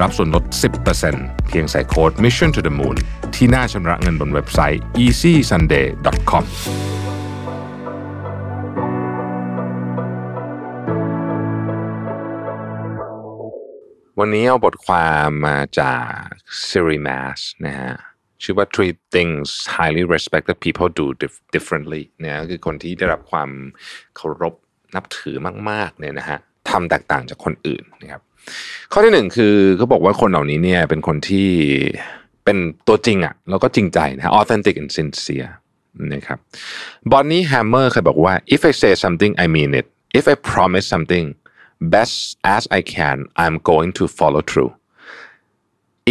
รับส่วนลด 10%เพียงใส่โค้ด Mission to the Moon ที่หน้าชำระเงินบนเว็บไซต์ easysunday.com วันนี้เอาบทความมาจาก Siri Mass นะฮะชื่อว่า three things highly respected people do dif- differently เนี่ยคือคนที่ได้รับความเคารพนับถือมากๆเนี่ยนะฮะทำแตกต่างจากคนอื่นนะครับ ข้อที่หนึ่งคือเขาบอกว่าคนเหล่านี้เนี่ยเป็นคนที่เป็นตัวจริงอะ่ะแล้วก็จริงใจนะ authentic and sincere นะครับบอนนี่แฮมเมอร์เคยบอกว่า if I say something I mean it if I promise something best as I can I'm going to follow through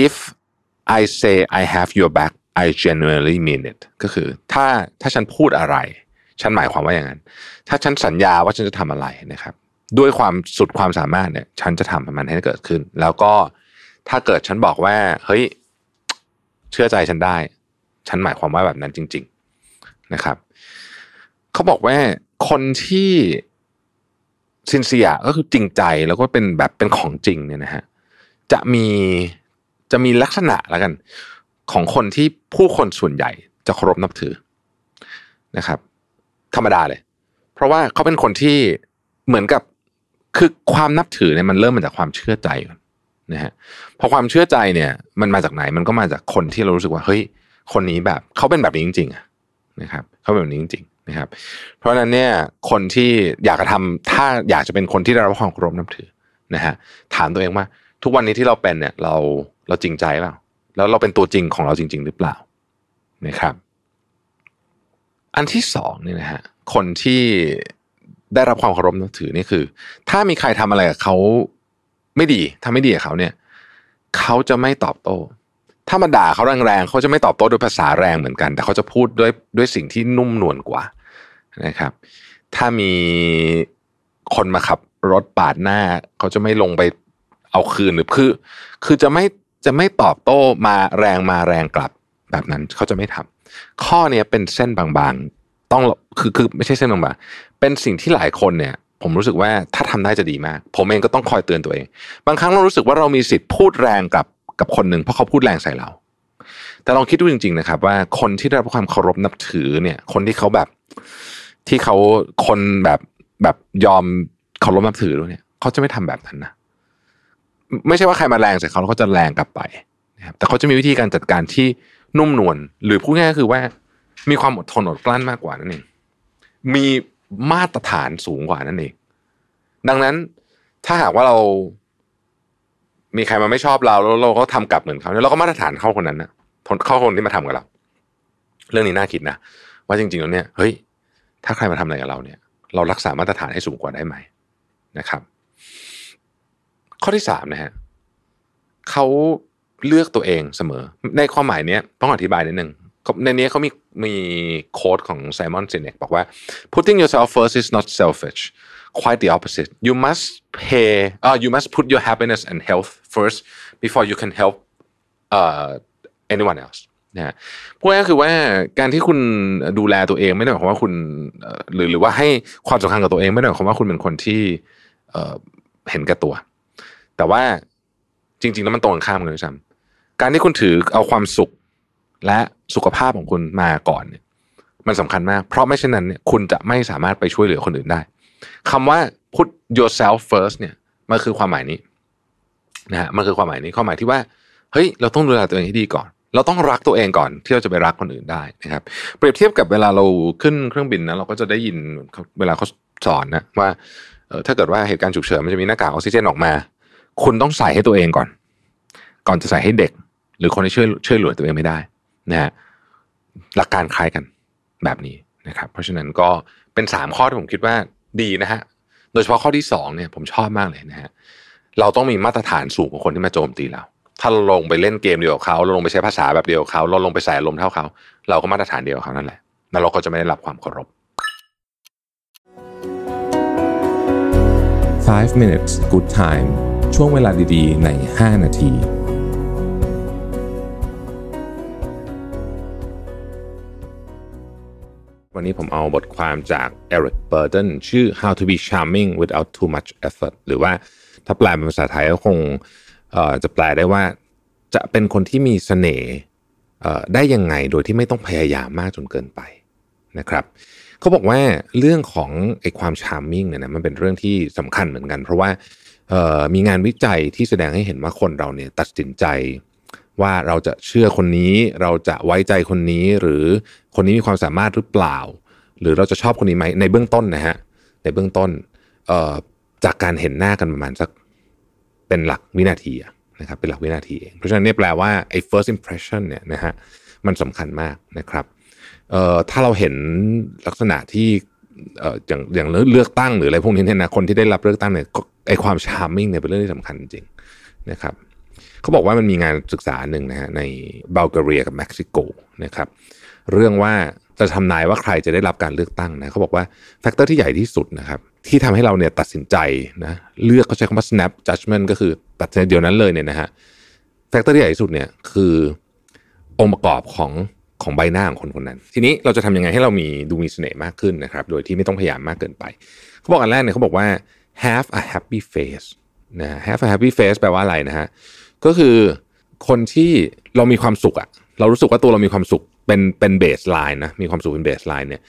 if I say I have your back I genuinely mean it ก็คือถ้าถ้าฉันพูดอะไร ฉันหมายความว่าอย่างนั้น ถ้าฉันสัญญาว่าฉันจะทำอะไรนะครับ ด้วยความสุดความสามารถเนี่ย ฉันจะทำมันให้เกิดขึ้น แล้วก็ถ้าเกิดฉันบอกว่า เฮ้ย เชื่อใจฉันได้ ฉันหมายความว่าแบบนั้นจริง ๆนะครับเขาบอกว่าคนที่ซินเซียก็คือจริงใจแล้วก็เป็นแบบเป็นของจริงเนี่ยนะฮะจะมีจะมีลักษณะแล้วกัน ของคนที่ผู้คนส่วนใหญ่จะเคารพนับถือนะครับ ธรรมดาเลย เพราะว่าเขาเป็นคนที่เหมือนกับ คือความนับถือเนี่ยมันเริ่มมาจากความเชื่อใจก่อนนะฮะพอความเชื่อใจเนี่ยมันมาจากไหนมันก็มาจากคนที่เรารู้สึกว่าเฮ้ยคนนี้แบบเขาเป็นแบบนี้จริงๆนะครับเขาเป็นแบบนี้จริงๆนะครับ เพราะฉะนั้นเนี่ยคนที่อยากจะทำถ้าอยากจะเป็นคนที่ได้รับความเคารพนับถือนะฮะถามตัวเองว่าทุกวันนี้ที่เราเป็นเนี่ยเราเราจริงใจเปล่าแล้วเราเป็นตัวจริงของเราจริง ๆ หรือเปล่านะครับ อันที่สองเนี่ยนะฮะคนที่ ได้รับความเคารพนับถือนี่คือ ถ้ามีใครทำอะไรกับเขาไม่ดีทำไม่ดีกับเขาเนี่ยเขาจะไม่ตอบโต้ ถ้ามาด่าเขาแรงๆเขาจะไม่ตอบโต้ด้วยภาษาแรงเหมือนกัน แต่เขาจะพูดด้วยด้วยสิ่งที่นุ่มนวลกว่านะครับ ถ้ามีคนมาขับรถปาดหน้า เขาจะไม่ลงไปเอาคืนหรือคือคือจะไม่จะไม่ตอบโต้มาแรงมาแรงกลับ แบบนั้นเขาจะไม่ทำข้อเนี้ยเป็นเส้นบางๆ ต้องคือคือไม่ใช่เส้นบางๆเป็นสิ่งที่หลายคนเนี่ย ผมรู้สึกว่าถ้าทำได้จะดีมาก ผมเองก็ต้องคอยเตือนตัวเอง บางครั้งเรารู้สึกว่าเรามีสิทธิ์พูดแรงกับกับคนหนึ่งเพราะเขาพูดแรงใส่เรา แต่ลองคิดดูจริง ๆ นะครับ ว่าคนที่ได้รับความเคารพนับถือเนี่ย คนที่เขาแบบที่เขาคนแบบแบบยอมเคารพนับถือด้วยเนี่ยเขาจะไม่ทำแบบนั้นนะไม่ใช่ว่าใครมาแรงใส่เขาแล้วเขาจะแรงกลับไปนะครับแต่เขาจะมีวิธีการจัดการที่นุ่มนวลหรือพูดง่ายๆคือว่า มีความอดทนอดกลั้นมากกว่านั่นเองมีมาตรฐานสูงกว่านั่นเองดังนั้นถ้าหากว่าเรา มีใครมาไม่ชอบเราแล้วเราก็ทำกลับเหมือนเขาเนี่ยเราก็มาตรฐานเข้าคนนั้นนะเข้าคนที่มาทำกับเรา เรื่องนี้น่าคิดนะว่าจริงๆแล้วเนี่ยเฮ้ยถ้าใครมาทำอะไรกับเราเนี่ย เรารักษามาตรฐานให้สูงกว่าได้ไหมนะครับ ข้อที่สามนะฮะเขาเลือกตัวเองเสมอ ในความหมายเนี้ยต้องอธิบายนิดนึง ในนี้เขามีมีโค้ดของไซมอนซินเนกบอกว่า putting yourself first is not selfish quite the opposite you must pay uh, you must put your happiness and health first before you can help uh, anyone else นะพูดง่ายคือว่าการที่คุณดูแลตัวเองไม่ได้หมายความว่าคุณหรือหรือว่าให้ความสำคัญกับตัวเองไม่ได้หมายความว่าคุณเป็นคนที่เห็นแก่ตัว แต่ว่าจริง ๆ แล้วมันตรงกันข้ามกันด้วยซ้ำการที่คุณถือเอาความสุข และสุขภาพของคุณมาก่อนเนี่ยมันสำคัญมาก เพราะไม่เช่นนั้นเนี่ยคุณจะไม่สามารถไปช่วยเหลือคนอื่นได้คำว่า put yourself first เนี่ยมันคือความหมายนี้นะฮะมันคือความหมายนี้ความหมายที่ว่าเฮ้ยเราต้องดูแลตัวเองให้ดีก่อน เราต้องรักตัวเองก่อนที่เราจะไปรักคนอื่นได้นะครับ เปรียบเทียบกับเวลาเราขึ้นเครื่องบินนะเราก็จะได้ยินเวลาเขาสอนนะว่าเออถ้าเกิดว่าเหตุการณ์ฉุกเฉินมันจะมีหน้ากากออกซิเจนออกมา คุณต้องใส่ให้ตัวเองก่อน ก่อนจะใส่ให้เด็ก หรือคนที่ช่วยช่วยเหลือตัวเองไม่ได้ นะฮะหลักการคล้ายกันแบบนี้นะครับ เพราะฉะนั้นก็เป็นสามข้อที่ผมคิดว่าดีนะฮะโดยเฉพาะข้อที่สองเนี่ยผมชอบมากเลยนะฮะเราต้องมีมาตรฐานสูงกว่าคนที่มาโจมตีเรา ถ้าเราลงไปเล่นเกมเดียวกับเขาเราลงไปใช้ภาษาแบบเดียวกับเขาเราลงไปใส่อารมเท่าเขา เราก็มาตรฐานเดียวกับเขานั่นแหละแล้วเราก็จะไม่ได้รับความเคารพ 5 minutes good time ช่วงเวลาดีๆ ใน 5 นาที วันนี้ผมเอาบทความจาก Eric Burden ชื่อ How to be charming without too much effort หรือว่าถ้าแปลเป็นภาษาไทยก็คงจะแปลได้ว่าจะเป็นคนที่มีเสน่ห์ได้ยังไงโดยที่ไม่ต้องพยายามมากจนเกินไปนะครับเขาบอกว่าเรื่องของไอ้ความ charming เนี่ยนะมันเป็นเรื่องที่สำคัญเหมือนกัน เพราะว่ามีงานวิจัยที่แสดงให้เห็นว่าคนเราเนี่ยตัดสินใจว่าเราจะเชื่อคนนี้ เราจะไว้ใจคนนี้หรือ คนนี้มีความสามารถหรือเปล่า หรือเราจะชอบคนนี้ไหมในเบื้องต้นนะฮะในเบื้องต้นจากการเห็นหน้ากันประมาณสักเป็นหลักวินาทีนะครับเป็นหลักวินาทีเองเพราะฉะนั้นเนี่ยแปลว่าไอ้ first impression เนี่ยนะฮะมันสำคัญมากนะครับถ้าเราเห็นลักษณะที่อย่างอย่างเลือกตั้งหรืออะไรพวกนี้เนี่ยนะคนที่ได้รับเลือกตั้งเนี่ยก็ไอ้ความ charming เนี่ยเป็นเรื่องที่สำคัญจริงนะครับเขาบอกว่ามันมีงานศึกษาหนึ่งนะฮะในบัลแกเรียกับเม็กซิโกนะครับ เรื่องว่าจะทำนายว่าใครจะได้รับการเลือกตั้งนะเขาบอกว่า factor ที่ใหญ่ที่สุดนะครับที่ทำให้เราเนี่ยตัดสินใจนะเลือกเขาใช้คำว่า snap judgment ก็คือตัดสินใจเดียวนั้นเลยเนี่ยนะฮะ factor ที่ใหญ่ที่สุดเนี่ยคือองค์ประกอบของของใบหน้าของคนคนนั้น ทีนี้เราจะทำยังไงให้เรามีดูมีเสน่ห์มากขึ้นนะครับ โดยที่ไม่ต้องพยายามมากเกินไป เขาบอกอันแรกเนี่ยเขาบอกว่า have a happy face นะ have a happy face แปลว่าอะไรนะฮะก็คือคนที่เรามีความสุขอะเรารู้สึกว่าตัวเรามีความสุข เป็นเป็น baseline นะมีความสุขเป็น baseline เนี่ย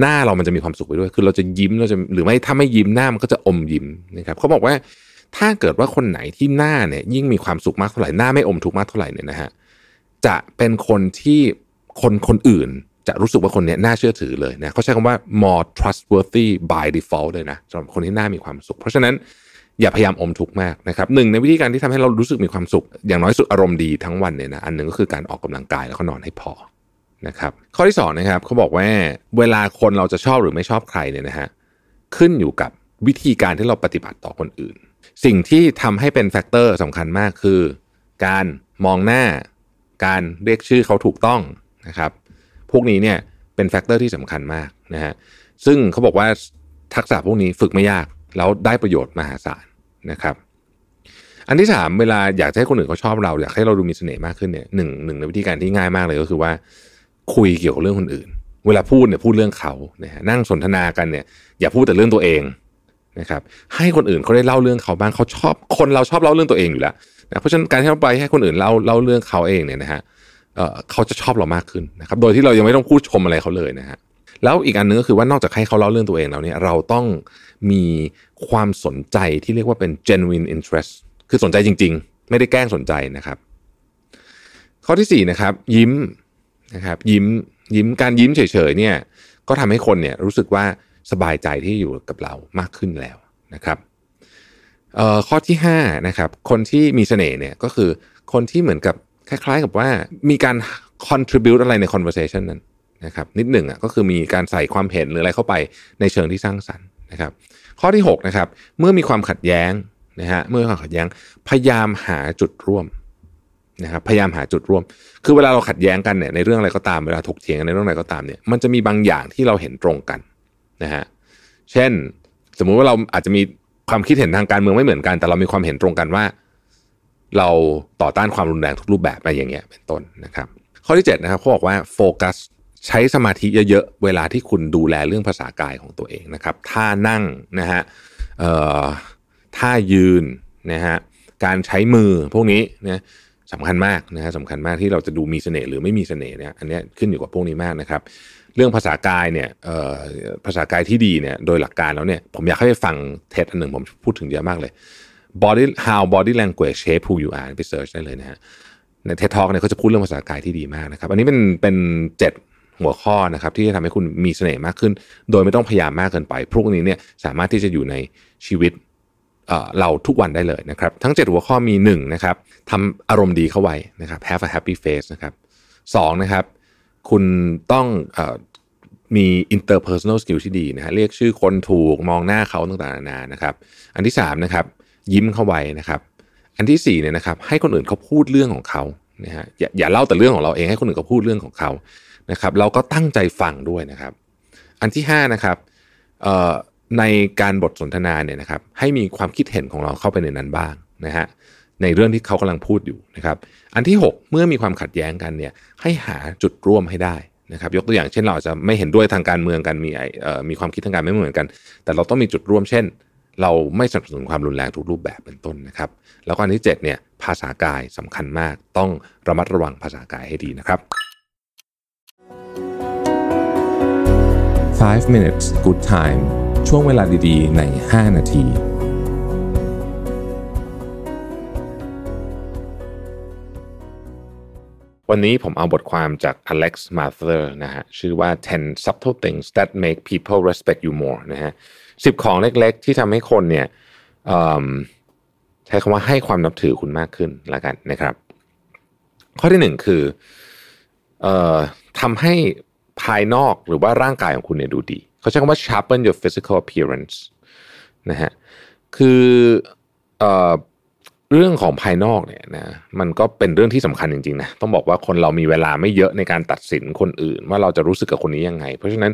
หน้าเรามันจะมีความสุขไปด้วยคือเราจะยิ้มเราจะหรือไม่ถ้าไม่ยิ้มหน้ามันก็จะอมยิ้มนะครับเขาบอกว่าถ้าเกิดว่าคนไหนที่หน้าเนี่ยยิ่งมีความสุขมากเท่าไหร่หน้าไม่อมทุกข์มากเท่าไหร่เนี่ยนะฮะจะเป็นคนที่คนคนอื่นจะรู้สึกว่าคนเนี้ยน่าเชื่อถือเลยนะเขาใช้คำว่า more trustworthy by default เลยนะสำหรับคนที่หน้ามีความสุข เพราะฉะนั้นอย่าพยายามอมทุกข์มากนะครับหนึ่งในวิธีการที่ทำให้เรารู้สึกมีความสุข อย่างน้อยสุดอารมณ์ดีทั้งวันเนี่ยนะอันหนึ่งก็คือการออกกำลังกายแล้วก็นอนให้พอ นะครับข้อที่สองนะครับเขาบอกว่าเวลาคนเราจะชอบหรือไม่ชอบใครเนี่ยนะฮะขึ้นอยู่กับวิธีการที่เราปฏิบัติต่อคนอื่น สิ่งที่ทำให้เป็นแฟกเตอร์สำคัญมากคือ การมองหน้า การเรียกชื่อเขาถูกต้องนะครับ พวกนี้เนี่ยเป็น factor ที่สำคัญมากนะฮะซึ่งเขาบอกว่าทักษะพวกนี้ฝึกไม่ยากแล้วได้ประโยชน์มหาศาลนะครับ อันที่สามเวลาอยากให้คนอื่นเขาชอบเรา อยากให้เราดูมีเสน่ห์มากขึ้นเนี่ยหนึ่งหนึ่งในวิธีการที่ง่ายมากเลยก็คือว่า คุยเกี่ยวกับเรื่องคนอื่น เวลาพูดเนี่ยพูดเรื่องเขานะฮะนั่งสนทนากันเนี่ย อย่าพูดแต่เรื่องตัวเองนะครับ ให้คนอื่นเขาได้เล่าเรื่องเขาบ้างเขาชอบคนเราชอบเล่าเรื่องตัวเองอยู่แล้วนะเพราะฉะนั้นการที่เราไปให้คนอื่นเล่าเล่าเรื่องเขาเองเนี่ยนะฮะเเขาจะชอบเรามากขึ้นนะครับ โดยที่เรายังไม่ต้องพูดชมอะไรเขาเลยนะฮะแล้วอีกอันนึงก็คือว่านอกจากให้เขาเล่าเรื่องตัวเองแล้วเนี่ยเราต้องมีความสนใจที่เรียกว่าเป็น genuine interest คือสนใจจริง ๆ ไม่ได้แกล้งสนใจนะครับ ข้อที่4นะครับยิ้ม นะครับยิ้มยิ้มการยิ้มเฉยๆเนี่ยก็ทำให้คนเนี่ยรู้สึกว่าสบายใจที่อยู่กับเรามากขึ้นแล้วนะครับข้อที่5นะครับคนที่มีเสน่ห์เนี่ยก็คือคนที่เหมือนกับคล้ายๆกับว่ามีการ contribute อะไรใน conversation นั้นนะครับนิดหนึ่งอะก็คือมีการใส่ความเห็นหรืออะไรเข้าไปในเชิงที่สร้างสรรค์นะครับ ข้อที่6นะครับเมื่อมีความขัดแย้งนะฮะเมื่อความขัดแย้งพยายามหาจุดร่วม นะครับพยายามหาจุดร่วม คือเวลาเราขัดแย้งกันเนี่ยในเรื่องอะไรก็ตามเวลาถกเถียงกันในเรื่องอะไรก็ตามเนี่ยมันจะมีบางอย่างที่เราเห็นตรงกันนะฮะเช่น สมมุติว่าเราอาจจะมีความคิดเห็นทางการเมืองไม่เหมือนกัน แต่เรามีความเห็นตรงกันว่า เราต่อต้านความรุนแรงทุกรูปแบบอะไรอย่างเงี้ยเป็นต้นนะครับ ข้อที่7นะครับเขาบอกว่าโฟกัสใช้สมาธิเยอะๆเวลาที่คุณดูแลเรื่องภาษากายของตัวเองนะครับท่านั่งนะฮะท่ายืนนะฮะการใช้มือพวกนี้นะ สำคัญมากนะฮะสำคัญมากที่เราจะดูมีเสน่ห์หรือไม่มีเสน่ห์เนี่ยอันนี้ขึ้นอยู่กับพวกนี้มากนะครับ เรื่องภาษากายเนี่ยภาษากายที่ดีเนี่ยโดยหลักการแล้วเนี่ยผมอยากให้ไปฟัง TED อันหนึ่งผมพูดถึงเยอะมากเลย body how body language shape who you are ไป search ได้เลยนะฮะใน TED Talk เนี่ยเขาจะพูดเรื่องภาษากายที่ดีมากนะครับ อันนี้เป็นเป็นเจ็ดหัวข้อนะครับที่จะทำให้คุณมีเสน่ห์มากขึ้น โดยไม่ต้องพยายามมากเกินไป พวกนี้เนี่ยสามารถที่จะอยู่ในชีวิต เราทุกวันได้เลยนะครับ ทั้ง 7 หัวข้อมี1นะครับทำอารมณ์ดีเข้าไว้นะครับ have a happy face นะครับสนะครับ คุณต้องอมี interpersonal skill ที่ดีนะฮะเรียกชื่อคนถูกมองหน้าเขาต่างๆนานานะครับ อันที่3นะครับ ยิ้มเข้าไว้นะครับ อันที่สี่เนี่ยนะครับ ให้คนอื่นเขาพูดเรื่องของเขานะฮะอย่าอย่าเล่าแต่เรื่องของเราเองให้คนอื่นเขาพูดเรื่องของเขานะครับ เราก็ตั้งใจฟังด้วยนะครับ อันที่ห้านะครับ ในการบทสนทนาเนี่ยนะครับให้มีความคิดเห็นของเราเข้าไปในนั้นบ้างนะฮะในเรื่องที่เขากำลังพูดอยู่นะครับ อันที่ 6 เมื่อมีความขัดแย้งกันเนี่ยให้หาจุดร่วมให้ได้นะครับ ยกตัวอย่างเช่นเราอาจจะไม่เห็นด้วยทางการเมืองกันมีมีความคิดทางการไม่เหมือนกัน แต่เราต้องมีจุดร่วมเช่น เราไม่สนับสนุนความรุนแรงทุกรูปแบบเป็นต้นนะครับ แล้วก็อันที่7เนี่ยภาษากายสำคัญมาก ต้องระมัดระวังภาษากายให้ดีนะครับ5 minutes good time ช่วงเวลาดีๆ ใน 5 นาที วันนี้ผมเอาบทความจาก Alex Mather นะฮะชื่อว่า 10 subtle things that make people respect you more นะฮะสิบของเล็กๆ ที่ทำให้คนเนี่ยใช้คำว่าให้ความนับถือคุณมากขึ้นล้วกันนะครับ ข้อที่หนึ่งคืออทำให้ภายนอกหรือว่าร่างกายของคุณเนี่ยดูดี เขาใช้คำว่า sharpen your physical appearance นะฮะคือเอ่อเรื่องของภายนอกเนี่ยนะมันก็เป็นเรื่องที่สำคัญจริงๆนะต้องบอกว่าคนเรามีเวลาไม่เยอะในการตัดสินคนอื่น ว่าเราจะรู้สึกกับคนนี้ยังไง เพราะฉะนั้น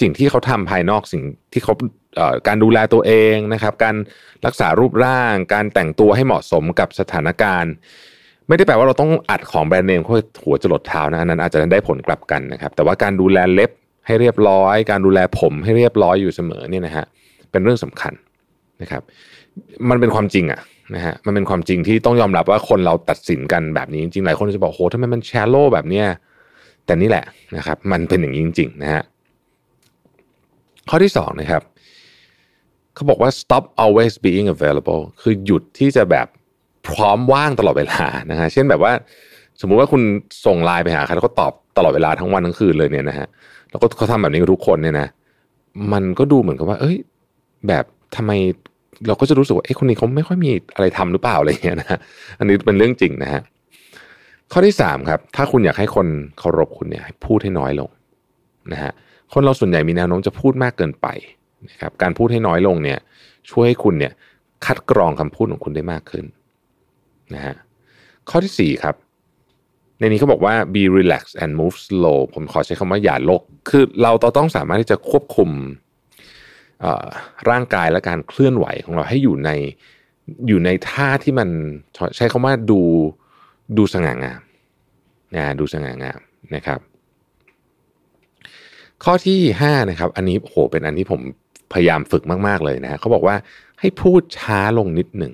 สิ่งที่เขาทำภายนอกสิ่งที่เขาการดูแลตัวเองนะครับ การรักษารูปร่าง การแต่งตัวให้เหมาะสมกับสถานการณ์ ไม่ได้แปลว่าเราต้องอัดของแบรนด์เนมเข้าหัวจรดเท้านะอันั้นอาจจะได้ผลกลับกันนะครับ แต่ว่าการดูแลเล็บ ให้เรียบร้อย การดูแลผมให้เรียบร้อยอยู่เสมอเนี่ยนะฮะเป็นเรื่องสำคัญนะครับ มันเป็นความจริงอะนะฮะมันเป็นความจริงที่ต้องยอมรับว่าคนเราตัดสินกันแบบนี้จริงๆหลายคนจะบอกโหทำไมมันแชร์โลแบบเนี้ยแต่นี่แหละนะครับ มันเป็นอย่างนี้จริงๆนะฮะข้อที่สองนะครับเขาบอกว่า stop always being available คือหยุดที่จะแบบพร้อมว่างตลอดเวลานะฮะเช่นแบบว่า สมมุติว่าคุณส่งไลน์ไปหาใครแล้วก็ตอบตลอดเวลาทั้งวันทั้งคืนเลยเนี่ยนะฮะ แล้วก็เขาทำแบบนี้กับทุกคนเนี่ยนะมันก็ดูเหมือนกับว่า เอ้ย แบบทำไมเราก็จะรู้สึกว่าเอ้คนนี้เขาไม่ค่อยมีอะไรทำหรือเปล่าอะไรเงี้ยนะอันนี้เป็นเรื่องจริงนะฮะข้อที่สามครับ ถ้าคุณอยากให้คนเคารพคุณเนี่ยพูดให้น้อยลงนะฮะคนเราส่วนใหญ่มีแนวโน้มจะพูดมากเกินไปนะครับการพูดให้น้อยลงเนี่ย ช่วยให้คุณเนี่ย คัดกรองคำพูดของคุณได้มากขึ้นนะฮะข้อที่สี่ครับ ในนี้เขาบอกว่า be relaxed and move slow ผมขอใช้คำว่าอย่าลก คือเราต้องสามารถที่จะควบคุมร่างกายและการเคลื่อนไหวของเราให้อยู่ในอยู่ในท่าที่มันใช้คำว่าดูดูสง่างามนะดูสง่างามนะครับ ข้อที่5นะครับ อันนี้โหเป็นอันที่ผมพยายามฝึกมาก ๆ เลยนะเขาบอกว่าให้พูดช้าลงนิดหนึ่ง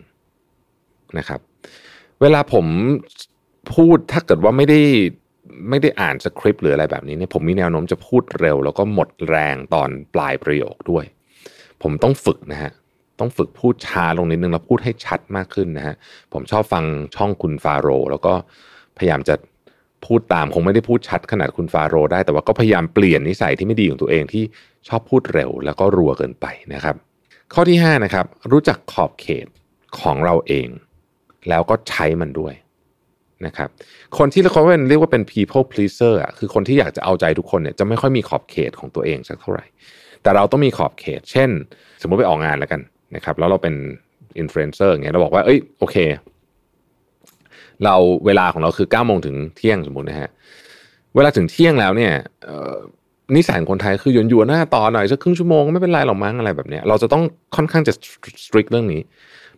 นะครับ เวลาผม พูดถ้าเกิดว่าไม่ได้ไม่ได้อ่านสคริปต์หรืออะไรแบบนี้เนี่ยผมมีแนวโน้มจะพูดเร็ว แล้วก็หมดแรงตอนปลายประโยคด้วย ผมต้องฝึกนะฮะต้องฝึกพูดช้าลงนิดนึงแล้วพูดให้ชัดมากขึ้นนะฮะผมชอบฟังช่องคุณฟาโรแล้วก็พยายามจะพูดตามคงไม่ได้พูดชัดขนาดคุณฟาโรได้ แต่ว่าก็พยายามเปลี่ยนนิสัยที่ไม่ดีของตัวเองที่ชอบพูดเร็วแล้วก็รัวเกินไปนะครับ ข้อที่5นะครับรู้จักขอบเขตของเราเอง แล้วก็ใช้มันด้วย นะครับคนที่เขาเป็นเรียกว่าเป็น people pleaser อะคือคนที่อยากจะเอาใจทุกคนเนี่ยจะไม่ค่อยมีขอบเขตของตัวเองสักเท่าไหร่ แต่เราต้องมีขอบเขต เช่น สมมติไปออกงานแล้วกันนะครับ แล้วเราเป็นอินฟลูเอนเซอร์เงี้ยเราบอกว่าเอ้ยโอเค เราเวลาของเราคือ9ก้าโมงถึงเที่ยงสมมตินะฮะเวลาถึงเที่ยงแล้วเนี่ยนิสัยคนไทยคือหยวนหยวนหน้าต่อหน่อยสักครึ่งชั่วโมงไม่เป็นไรหรอกมั้งอะไรแบบเนี้ยเราจะต้องค่อนข้างจะ strict เรื่องนี้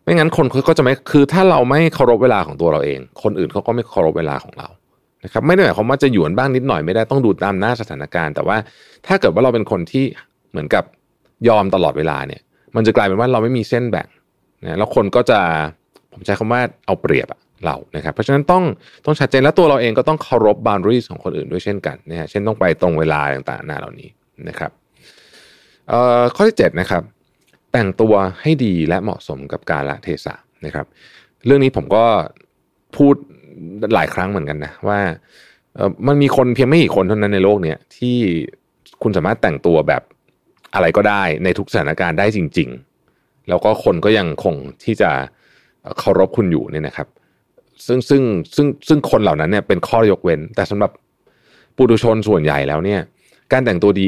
ไม่งั้นคนเขาก็จะไม่คือถ้าเราไม่เคารพเวลาของตัวเราเอง คนอื่นเขาก็ไม่เคารพเวลาของเรานะครับไม่ได้หมายความว่าจะหยวนบ้างนิดหน่อยไม่ได้ต้องดูตามหน้าสถานการณ์ แต่ว่าถ้าเกิดว่าเราเป็นคนที่เหมือนกับยอมตลอดเวลาเนี่ยมันจะกลายเป็นว่าเราไม่มีเส้นแบ่งนะแล้วคนก็จะผมใช้คำว่าเอาเปรียบเรานะครับเพราะฉะนั้นต้องต้องชัดเจนและตัวเราเองก็ต้องเคารพบา u n d a r i e s ของคนอื่นด้วยเช่นกันนะฮะเช่นต้องไปตรงเวลาต่างๆหน้าเหล่านี้นะครับข้อที่7นะครับ แต่งตัวให้ดีและเหมาะสมกับกาลเทศะนะครับ เรื่องนี้ผมก็พูดหลายครั้งเหมือนกันนะว่ามันมีคนเพียงไม่กี่คนเท่านั้นในโลกเนี้ยที่คุณสามารถแต่งตัวแบบอะไรก็ได้ในทุกสถานการณ์ได้จริง ๆ แล้วก็คนก็ยังคงที่จะเคารพคุณอยู่เนี่ยนะครับ ซึ่งซึ่งซึ่งซึ่งคนเหล่านั้นเนี่ยเป็นข้อยกเว้น แต่สำหรับปุถุชนส่วนใหญ่แล้วเนี่ย การแต่งตัวดี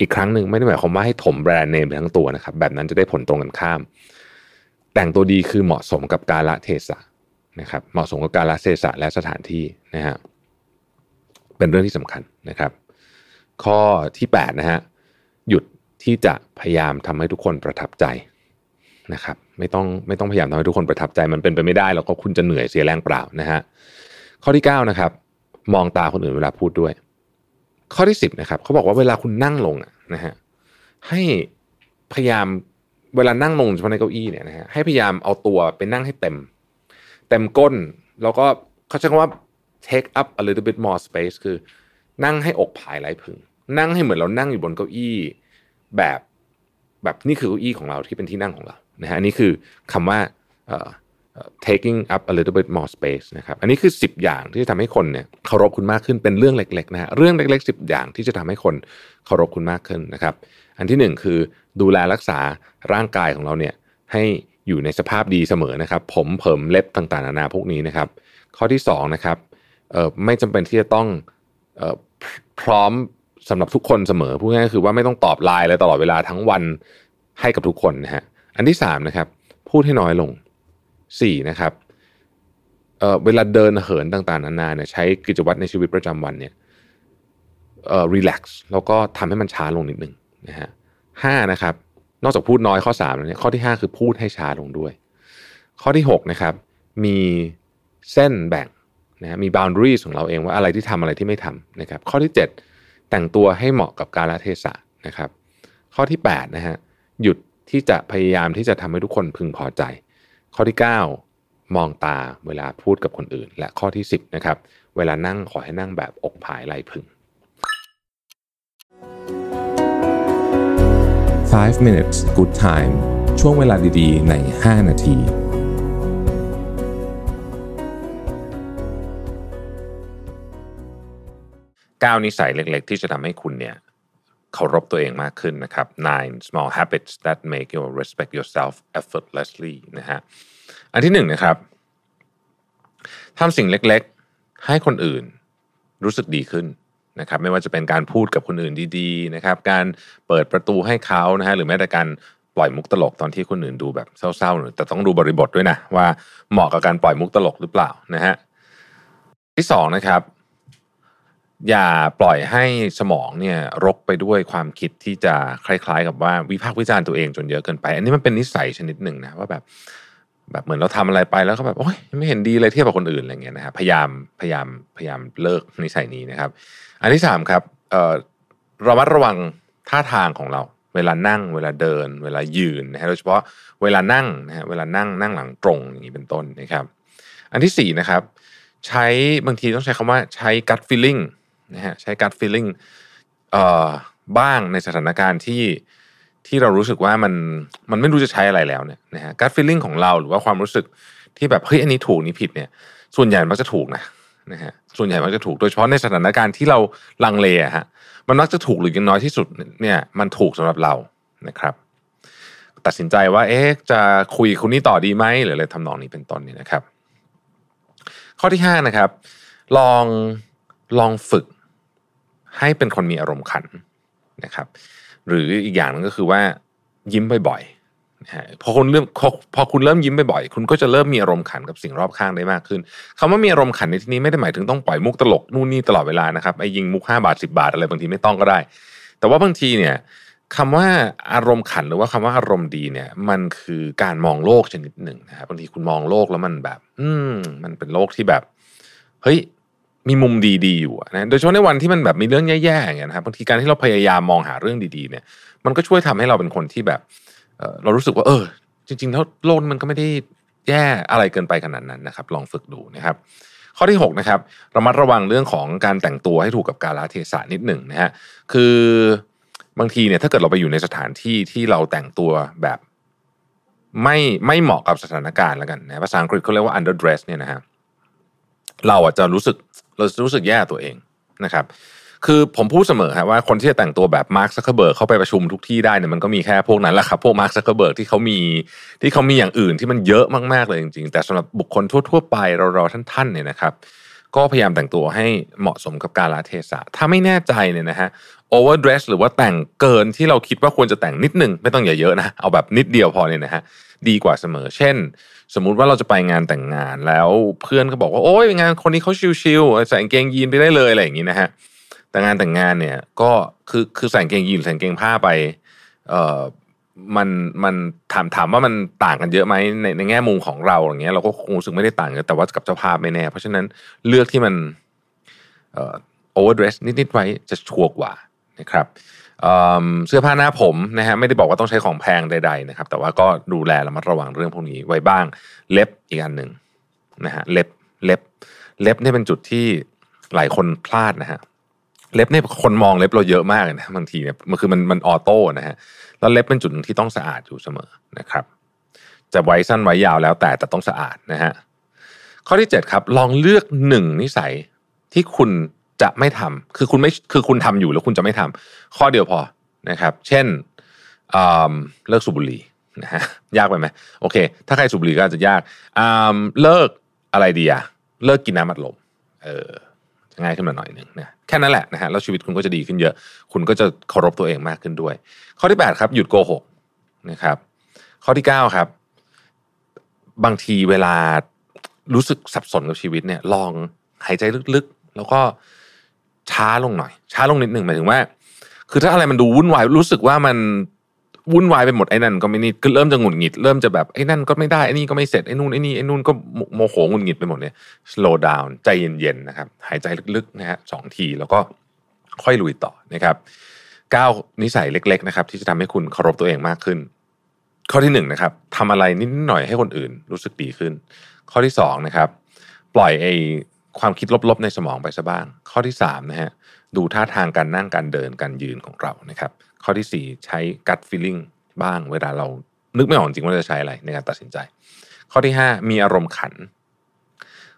อีกครั้งหนึ่งไม่ได้หมายความว่าให้ถมแบรนด์เนมไปทั้งตัวนะครับ แบบนั้นจะได้ผลตรงกันข้าม แต่งตัวดีคือเหมาะสมกับกาลเทศะนะครับ เหมาะสมกับการละเทศะและสถานที่นะฮะเป็นเรื่องที่สำคัญนะครับ ข้อที่8นะฮะหยุดที่จะพยายามทำให้ทุกคนประทับใจนะครับ ไม่ต้องไม่ต้องพยายามทำให้ทุกคนประทับใจมันเป็นไปไม่ได้ แล้วก็คุณจะเหนื่อยเสียแรงเปล่านะฮะข้อที่9นะครับมองตาคนอื่นเวลาพูดด้วย ข้อที่10นะครับเขาบอกว่าเวลาคุณนั่งลงนะฮะให้พยายามเวลานั่งลงเฉพาะในเก้าอี้เนี่ยนะฮะให้พยายามเอาตัวไปนั่งให้เต็ม เต็มก้น แล้วก็เขาใช้คำว่า take up a little bit more space คือ นั่งให้อกผายไหลพึง นั่งให้เหมือนเรานั่งอยู่บนเก้าอี้แบบแบบนี่คือเก้าอี้ของเราที่เป็นที่นั่งของเรานะฮะนนี้คือคำว่า taking up a little bit more space นะครับ อันนี้คือ 10 อย่างที่จะทำให้คนเนี่ยเคารพคุณมากขึ้นเป็นเรื่องเล็กๆนะฮะเรื่องเล็ก ๆ 10 อย่างที่จะทำให้คนเคารพคุณมากขึ้นนะครับ อันที่หนึ่งคือดูแลรักษาร่างกายของเราเนี่ยให้อยู่ในสภาพดีเสมอนะครับ ผมเผิมเล็บต่างๆนานาพวกนี้นะครับ ข้อที่สองนะครับไม่จำเป็นที่จะต้องออพร้อมสำหรับทุกคนเสมอพูดง่ายๆคือว่าไม่ต้องตอบไลน์เลยตลอดเวลาทั้งวันให้กับทุกคนนะฮะอันที่สามนะครับพูดให้น้อยลง สี่นะครับเเวลาเดินเหินต่างๆนานาเนี่ยใช้กิจวัตรในชีวิตประจำวันเนี่ยเอ่อรีแลกซ์แล้วก็ทำให้มันช้าลงนิดนึงนะฮะห้านะครับ นอกจากพูดน้อยข้อ3แล้วเนี่ยข้อที่ 5 คือพูดให้ช้าลงด้วย ข้อที่ 6 นะครับ มีเส้นแบ่งนะมี boundaries ของเราเองว่าอะไรที่ทำอะไรที่ไม่ทำนะครับ ข้อที่ 7 แต่งตัวให้เหมาะกับกาลเทศะนะครับ ข้อที่8นะฮะหยุดที่จะพยายามที่จะทำให้ทุกคนพึงพอใจ ข้อที่ 9 มองตาเวลาพูดกับคนอื่น และข้อที่ 10นะครับเวลานั่งขอให้นั่งแบบอกผายไหลพึง 5 minutes good time ช่วงเวลาดีๆ ใน 5 นาที 9 นิสัยเล็กๆ ที่จะทำให้คุณเนี่ย เคารพตัวเองมากขึ้นนะครับ nine small habits that make you respect yourself effortlessly นะฮะ อันที่หนึ่งนะครับทำสิ่งเล็กๆ ให้คนอื่นรู้สึกดีขึ้นนะครับไม่ว่าจะเป็นการพูดกับคนอื่นดีๆนะครับการเปิดประตูให้เขานะฮะหรือแม้แต่การปล่อยมุกตลกตอนที่คนอื่นดูแบบเศร้าๆหรือแต่ต้องดูบริบทด้วยนะว่าเหมาะกับการปล่อยมุกตลกหรือเปล่านะฮะที่สองนะครับ อย่าปล่อยให้สมองเนี่ยรกไปด้วยความคิดที่จะคล้ายๆ กับว่าวิพากษ์วิจารณ์ตัวเองจนเยอะเกินไป อันนี้มันเป็นนิสัยชนิดหนึ่งนะว่าแบบ แบบเหมือนเราทำอะไรไปแล้วก็แบบโอ้ยไม่เห็นดีเลยเทียบกับคนอื่นอะไรเงี้ยนะครับพยายามพยายามพยายามเลิกนิสัยนี้นะครับ อันที่สามครับเอ่อระมัดระวังท่าทางของเรา เวลานั่ง เวลาเดิน เวลายืนนะฮะโดยเฉพาะเวลานั่งนะฮะเวลานั่งนั่งหลังตรงอย่างนี้เป็นต้นนะครับ อันที่สี่นะครับ ใช้บางทีต้องใช้คำว่าใช้ gut feeling นะฮะใช้ gut feeling เอ่อบ้างในสถานการณ์ที่ที่เรารู้สึกว่ามันมันไม่รู้จะใช้อะไรแล้วเนี่ยนะฮะ gut feeling ของเราหรือว่าความรู้สึกที่แบบเฮ้ยอันนี้ถูกนี่ผิดเนี่ย ส่วนใหญ่มักจะถูกนะนะฮะส่วนใหญ่มักจะถูกโดยเฉพาะในสถานการณ์ที่เราลังเลอะฮะมันมักจะถูกหรือยังน้อยที่สุดเนี่ยมันถูกสำหรับเรานะครับ ตัดสินใจว่าเอ๊ะจะคุยคนนี้ต่อดีไหมหรืออะไรทำนองนี้เป็นต้นนี่นะครับ ข้อที่ห้านะครับ ลองลองฝึก ให้เป็นคนมีอารมณ์ขันนะครับ หรืออีกอย่างนึงก็คือว่ายิ้มบ่อยๆนะฮะพอคุณเริ่มพอคุณเริ่มยิ้มบ่อยๆคุณก็จะเริ่มมีอารมณ์ขันกับสิ่งรอบข้างได้มากขึ้นคำว่ามีอารมณ์ขันในที่นี้ไม่ได้หมายถึงต้องปล่อยมุกตลกนู่นนี่ตลอดเวลานะครับไอ้ยิงมุกห้าบาทสิบาทอะไรบางทีไม่ต้องก็ได้ แต่ว่าบางทีเนี่ยคำว่าอารมณ์ขันหรือว่าคำว่าอารมณ์ดีเนี่ย มันคือการมองโลกชนิดหนึ่งนะครับบางทีคุณมองโลกแล้วมันแบบ อืมมันเป็นโลกที่แบบ เฮ้ย มีมุมดีๆอยู่นะโดยเฉพาะในวันที่มันแบบมีเรื่องแย่ๆอย่างเงี้ยนะครับบางทีการที่เราพยายามมองหาเรื่องดีๆเนี่ย มันก็ช่วยทำให้เราเป็นคนที่แบบเเรารู้สึกว่า เออ จริงๆแล้วโลกมันก็ไม่ได้แย่อะไรเกินไปขนาดนั้นนะครับ ลองฝึกดูนะครับ ข้อที่6นะครับระมัดระวังเรื่องของการแต่งตัวให้ถูกกับกาลเทศะนิดหนึ่งนะฮะคือบางทีเนี่ยถ้าเกิดเราไปอยู่ในสถานที่ที่เราแต่งตัวแบบไม่ไม่เหมาะกับสถานการณ์แล้วกันนะภาษาอังกฤษเขาเรียกว่า underdress เนี่ยนะฮะเราอาจจะรู้สึก เราจะรู้สึกแย่ตัวเองนะครับ คือผมพูดเสมอครับว่าคนที่จะแต่งตัวแบบมาร์คซักเคเบิร์กเข้าไปประชุมทุกที่ได้เนี่ยมันก็มีแค่พวกนั้นแหละครับ พวกมาร์คซักเคเบิร์กที่เขามีที่เขามีอย่างอื่นที่มันเยอะมากๆเลยจริงๆ แต่สำหรับบุคคลทั่วๆไปเราๆท่านๆเนี่ยนะครับ ก็พยายามแต่งตัวให้เหมาะสมกับกาลเทศะ ถ้าไม่แน่ใจเนี่ยนะฮะ overdress หรือว่าแต่งเกินที่เราคิดว่าควรจะแต่งนิดนึง ไม่ต้องอย่าเยอะนะ เอาแบบนิดเดียวพอเนี่ยนะฮะดีกว่าเสมอ เช่น สมมุติว่าเราจะไปงานแต่งงานแล้วเพื่อนก็บอกว่าโอ้ยงานคนนี้เขาชิลๆใส่กางเกงยีนไปได้เลยอะไรอย่างนี้นะฮะแต่งานแต่งงานเนี่ยก็คือคือใส่กางเกงยีนใส่กางเกงผ้าไปเอ่อมันมันถามถามว่ามันต่างกันเยอะไหมในในแง่มุมของเราอย่างเงี้ยเราก็คงรู้สึกไม่ได้ต่างกันแต่ว่ากับเจ้าภาพไม่แน่ เพราะฉะนั้นเลือกที่มันเอ่อ overdress นิดๆไว้จะชัวร์กว่านะครับ เสื้อผ้าหน้าผมนะฮะไม่ได้บอกว่าต้องใช้ของแพงใดๆนะครับ แต่ว่าก็ดูแลระมัดระวังเรื่องพวกนี้ไว้บ้าง เล็บอีกอันหนึ่งนะฮะเล็บเล็บ เล็บนี่เป็นจุดที่หลายคนพลาดนะฮะเล็บเนี่ยคนมองเล็บเราเยอะมากเลยนะบางทีเนี่ยมันคือมันมันออโต้นะฮะแล้วเล็บเป็นจุดหนึ่งที่ต้องสะอาดอยู่เสมอนะครับ จะไว้สั้นไว้ยาวแล้วแต่แต่ต้องสะอาดนะฮะข้อที่ 7 ครับ ลองเลือกหนึ่งนิสัยที่คุณ จะไม่ทำคือคุณไม่คือคุณทำอยู่แล้วคุณจะไม่ทำข้อเดียวพอนะครับ เช่นเลิกสูบบุหรี่นะฮะยากไปไหมโอเค ถ้าใครสูบบุหรี่ก็อาจจะยากเลิกอะไรดีอะเลิกกินน้ำอัดลมเออง่ายขึ้นมาหน่อยหนึ่งนะแค่นั้นแหละนะฮะแล้วชีวิตคุณก็จะดีขึ้นเยอะ คุณก็จะเคารพตัวเองมากขึ้นด้วย ข้อที่ 8 ครับหยุดโกหกนะครับ ข้อที่ 9 ครับ บางทีเวลารู้สึกสับสนกับชีวิตเนี่ย ลองหายใจลึกๆ แล้วก็ ช้าลงหน่อย ช้าลงนิดหนึ่งหมายถึงว่า คือถ้าอะไรมันดูวุ่นวายรู้สึกว่ามันวุ่นวายไปหมดไอ้นั่นก็ไม่นี่ก็เริ่มจะหงุดหงิดเริ่มจะแบบไอ้นั่นก็ไม่ได้ไอ้นี่ก็ไม่เสร็จไอ้นู่นไอ้นี่ไอ้นู่นก็โมโหหงุดหงิดไปหมดเนี่ย slow down ใจเย็นๆนะครับ หายใจลึกๆนะฮะสองทีแล้วก็ค่อยลุยต่อนะครับก้าวนิสัยเล็ก ๆ นะครับ ที่จะทำให้คุณเคารพตัวเองมากขึ้น ข้อที่หนึ่งนะครับทำอะไรนิดหน่อยให้คนอื่นรู้สึกดีขึ้น ข้อที่สองนะครับ ปล่อยไอ้ ความคิดลบๆในสมองไปซะบ้าง ข้อที่สามนะฮะดูท่าทางการนั่งการเดินการยืนของเรานะครับ ข้อที่สี่ใช้ gut feeling บ้าง เวลาเรานึกไม่ออกจริงว่าจะใช้อะไรในการตัดสินใจ ข้อที่ 5 มีอารมณ์ขัน